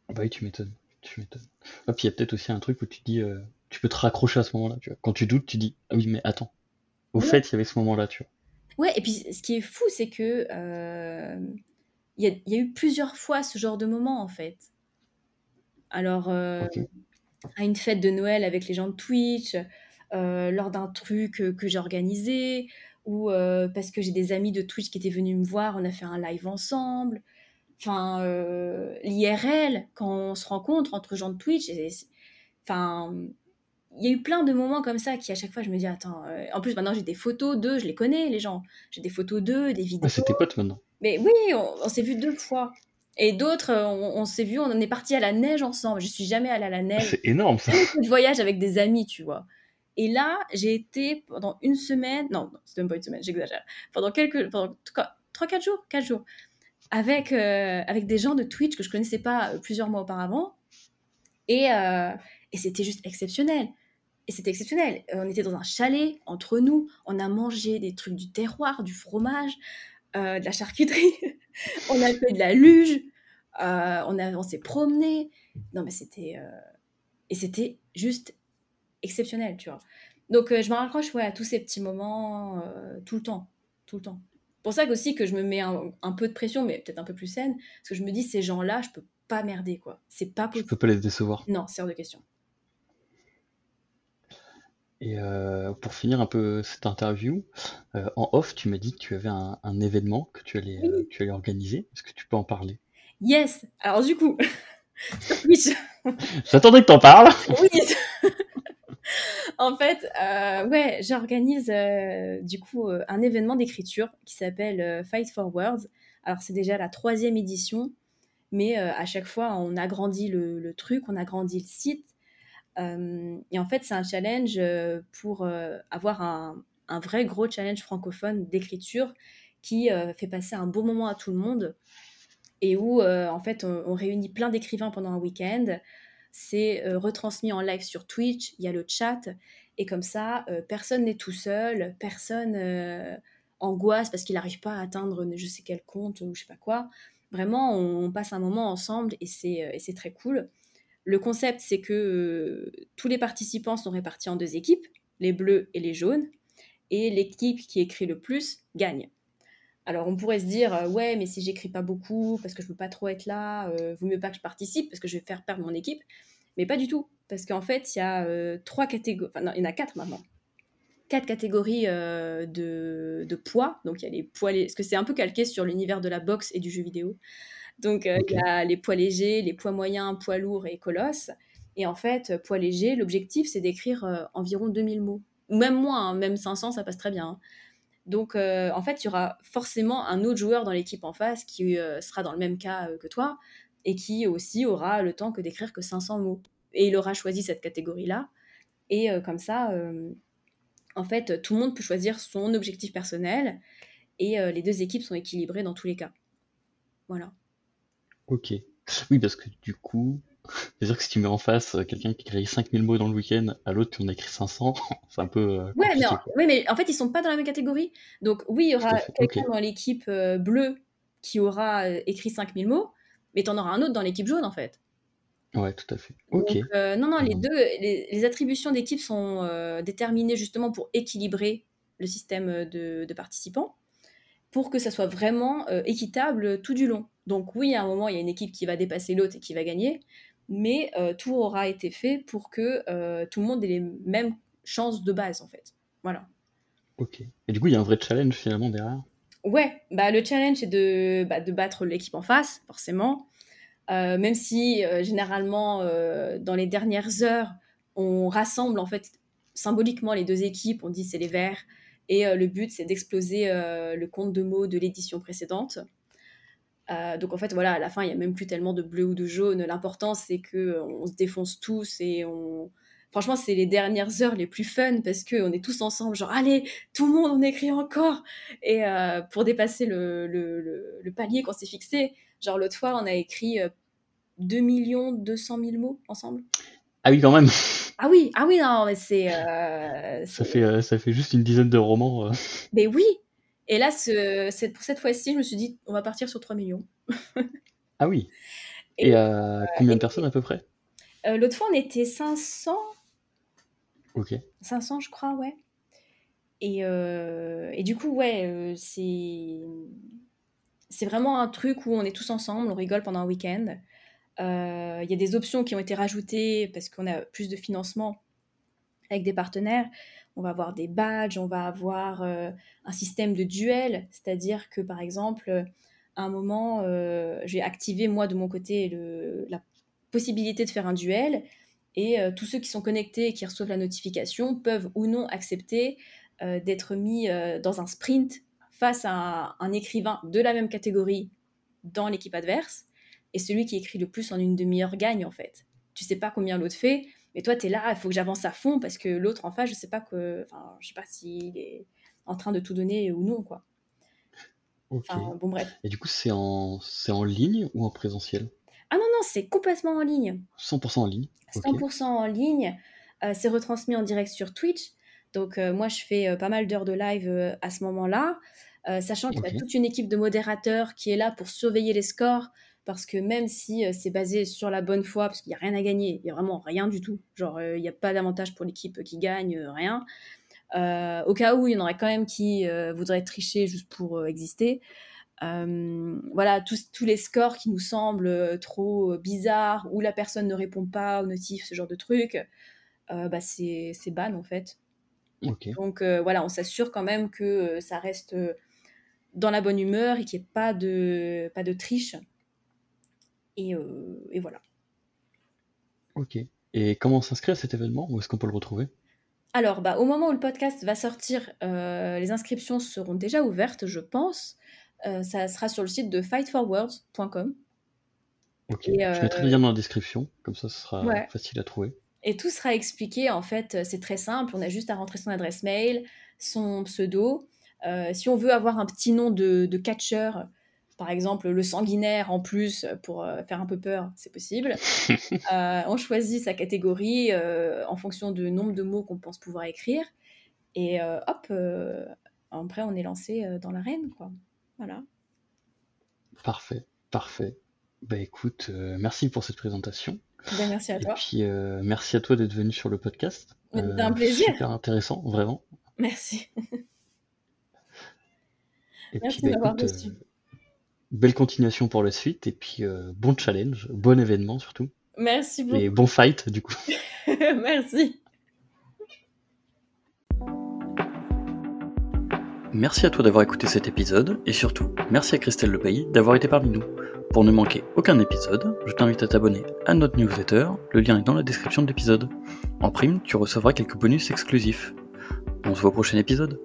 Ah bah oui, tu m'étonnes. Tu m'étonnes. Ah, puis il y a peut-être aussi un truc où tu dis, tu peux te raccrocher à ce moment-là. Tu vois. Quand tu doutes, tu dis, ah oui, mais attends. Au fait, il y avait ce moment-là, tu vois. Ouais, et puis ce qui est fou, c'est que il y, a eu plusieurs fois ce genre de moment en fait. Alors, euh, à une fête de Noël avec les gens de Twitch, euh, lors d'un truc que j'ai organisé, ou euh, parce que j'ai des amis de Twitch qui étaient venus me voir, on a fait un live ensemble. Enfin, l'IRL, quand on se rencontre entre gens de Twitch, enfin, il y a eu plein de moments comme ça qui à chaque fois je me dis attends en plus maintenant j'ai des photos d'eux je les connais les gens j'ai des photos d'eux des vidéos ah, c'est tes potes maintenant mais oui, on, s'est vu deux fois. Et d'autres, euh, on, s'est vu, on en est parti à la neige ensemble. Je suis jamais allée à la neige. C'est énorme ça. de voyage avec des amis, tu vois. Et là, j'ai été pendant une semaine, non, non c'était même pas une semaine, j'exagère. Pendant quelques, pendant 3-4 jours, 4 jours, avec, euh, avec des gens de Twitch que je connaissais pas euh, plusieurs mois auparavant. Et, et c'était juste exceptionnel. Et c'était exceptionnel. On était dans un chalet entre nous. On a mangé des trucs du terroir, du fromage. Euh, de la charcuterie, on a fait de la luge, euh, on, a, on s'est promené. Non, mais c'était. Euh, et c'était juste exceptionnel, tu vois. Donc, je me raccroche ouais, à tous ces petits moments tout le temps. Tout le temps. Pour ça aussi que je me mets un, peu de pression, mais peut-être un peu plus saine, parce que je me dis, ces gens-là, je peux pas merder, quoi. C'est pas possible. Je peux pas les décevoir. Non, c'est hors de question. Et euh, pour finir un peu cette interview, euh, en off, tu m'as dit que tu avais un, événement que tu allais, euh, tu allais organiser. Est-ce que tu peux en parler? Yes. Alors du coup, oui. J'attendais que tu en parles. oui. en fait, ouais, j'organise du coup un événement d'écriture qui s'appelle Fight for Words. Alors c'est déjà la troisième édition, mais à chaque fois on agrandit le, le truc, on agrandit le site et en fait, c'est un challenge euh, pour euh, avoir un, vrai gros challenge francophone d'écriture qui fait passer un beau moment à tout le monde et où en fait on, réunit plein d'écrivains pendant un week-end. C'est retransmis en live sur Twitch, il y a le chat et comme ça personne n'est tout seul, personne angoisse parce qu'il n'arrive pas à atteindre je sais quel compte ou je sais pas quoi. Vraiment, on, passe un moment ensemble et c'est très cool. Le concept, c'est que euh, tous les participants sont répartis en deux équipes, les bleus et les jaunes, et l'équipe qui écrit le plus gagne. Alors on pourrait se dire, euh, ouais, mais si j'écris pas beaucoup, parce que je veux pas trop être là, euh, vaut mieux pas que je participe, parce que je vais faire perdre mon équipe. Mais pas du tout, parce qu'en fait, il y a trois catégories, enfin non, il y en a quatre maintenant. Quatre catégories de, poids. Donc il y a les poids, parce que c'est un peu calqué sur l'univers de la boxe et du jeu vidéo. Donc, euh, il y a les poids légers, les poids moyens, poids lourds et colosses. Et en fait, poids léger, l'objectif, c'est d'écrire euh, environ 2000 mots. Ou même moins, hein, même 500, ça passe très bien. Hein. Donc, euh, en fait, il y aura forcément un autre joueur dans l'équipe en face qui sera dans le même cas que toi et qui aussi aura le temps que d'écrire que 500 mots. Et il aura choisi cette catégorie-là. Et comme ça, en fait, tout le monde peut choisir son objectif personnel et les deux équipes sont équilibrées dans tous les cas. Voilà. Ok. Oui, parce que du coup, c'est-à-dire que si tu mets en face euh, quelqu'un qui écrit 5000 mots dans le week-end, à l'autre qui en écrit 500, c'est un peu. Euh, ouais, mais en, mais en fait, ils sont pas dans la même catégorie. Donc, oui, il y aura quelqu'un dans l'équipe euh, bleue qui aura écrit 5000 mots, mais tu en auras un autre dans l'équipe jaune, en fait. Ouais, tout à fait. Ok. non, non, les deux, les, attributions d'équipe sont déterminées justement pour équilibrer le système de participants. Pour que ça soit vraiment équitable tout du long. Donc oui, à un moment, il y a une équipe qui va dépasser l'autre et qui va gagner, mais tout aura été fait pour que tout le monde ait les mêmes chances de base, en fait. Voilà. Ok. Et du coup, il y a un vrai challenge finalement derrière? Ouais, bah, le challenge c'est de, bah, de battre l'équipe en face, forcément. Euh, même si euh, généralement, euh, dans les dernières heures, on rassemble en fait symboliquement les deux équipes, on dit c'est les verts, et le but c'est d'exploser le compte de mots de l'édition précédente. donc en fait voilà, à la fin il n'y a même plus tellement de bleu ou de jaune. L'important c'est que on se défonce tous et on, franchement, c'est les dernières heures les plus fun parce qu'on est tous ensemble, genre, allez, tout le monde, on écrit encore. Et euh, pour dépasser le, le, palier qu'on s'est fixé, genre, l'autre fois, on a écrit 2 200 000 mots ensemble. Ah oui, quand même. Ah oui, ah oui, non, mais c'est. Euh, ça, fait, euh, ça fait juste une dizaine de romans. Mais oui! Et là, ce, pour cette fois-ci, je me suis dit, on va partir sur 3 millions. ah oui. Et, combien de personnes à peu près? L'autre fois, on était 500 Ok. 500, je crois, ouais. Et, euh, et du coup, ouais, euh, c'est c'est vraiment un truc où on est tous ensemble, on rigole pendant un week-end. Euh, il y a des options qui ont été rajoutées parce qu'on a plus de financement avec des partenaires. On va avoir des badges, on va avoir un système de duel, c'est-à-dire que par exemple, à un moment, j'ai activé moi de mon côté la possibilité de faire un duel et euh, tous ceux qui sont connectés et qui reçoivent la notification peuvent ou non accepter euh, d'être mis euh, dans un sprint face à un, écrivain de la même catégorie dans l'équipe adverse. Et celui qui écrit le plus en une demi-heure gagne en fait. Tu sais pas combien l'autre fait, mais toi tu es là, il faut que j'avance à fond parce que l'autre en face, je sais pas que, enfin, je sais pas s'il est en train de tout donner ou non quoi. bon bref. Et du coup, c'est en, c'est en ligne ou en présentiel? Ah non, non, c'est complètement en ligne. 100% en ligne 100% en ligne. Euh, c'est retransmis en direct sur Twitch. Donc euh, moi, je fais euh, pas mal d'heures de live à ce moment-là, sachant qu'il y a toute une équipe de modérateurs qui est là pour surveiller les scores, parce que même si c'est basé sur la bonne foi, parce qu'il n'y a rien à gagner, il n'y a vraiment rien du tout, genre il n'y a pas d'avantage pour l'équipe qui gagne, rien. au cas où il y en aurait quand même qui voudraient tricher juste pour exister, euh, voilà, tous, tous, les scores qui nous semblent euh, trop euh, bizarres, ou la personne ne répond pas aux notifs, ce genre de truc, bah c'est ban en fait. Donc voilà, on s'assure quand même que ça reste dans la bonne humeur et qu'il n'y ait pas de, pas de triche. Et, et, voilà. Ok. Et comment s'inscrire à cet événement? Où est-ce qu'on peut le retrouver? Alors, bah, au moment où le podcast va sortir, les inscriptions seront déjà ouvertes, je pense. Euh, ça sera sur le site de fightforwords.com. Ok, je mettrai le lien dans la description, comme ça ce sera facile à trouver. Et tout sera expliqué, en fait, c'est très simple, on a juste à rentrer son adresse mail, son pseudo. Euh, si on veut avoir un petit nom de, de catcher, par exemple le sanguinaire en plus pour euh, faire un peu peur, c'est possible. on choisit sa catégorie en fonction du nombre de mots qu'on pense pouvoir écrire. Et hop, après on est lancé dans l'arène, quoi. Voilà. Parfait, parfait. Bah écoute, euh, merci pour cette présentation. Ben, merci à toi. Et puis euh, merci à toi d'être venu sur le podcast. Euh, un plaisir. Super intéressant, vraiment. Merci. Et merci puis, bah, écoute, euh, belle continuation pour la suite et puis bon challenge, bon événement surtout. Merci beaucoup. Et bon fight du coup. merci. Merci à toi d'avoir écouté cet épisode, et surtout, merci à Christelle Lepailly d'avoir été parmi nous. Pour ne manquer aucun épisode, je t'invite à t'abonner à notre newsletter, le lien est dans la description de l'épisode. En prime, tu recevras quelques bonus exclusifs. On se voit au prochain épisode.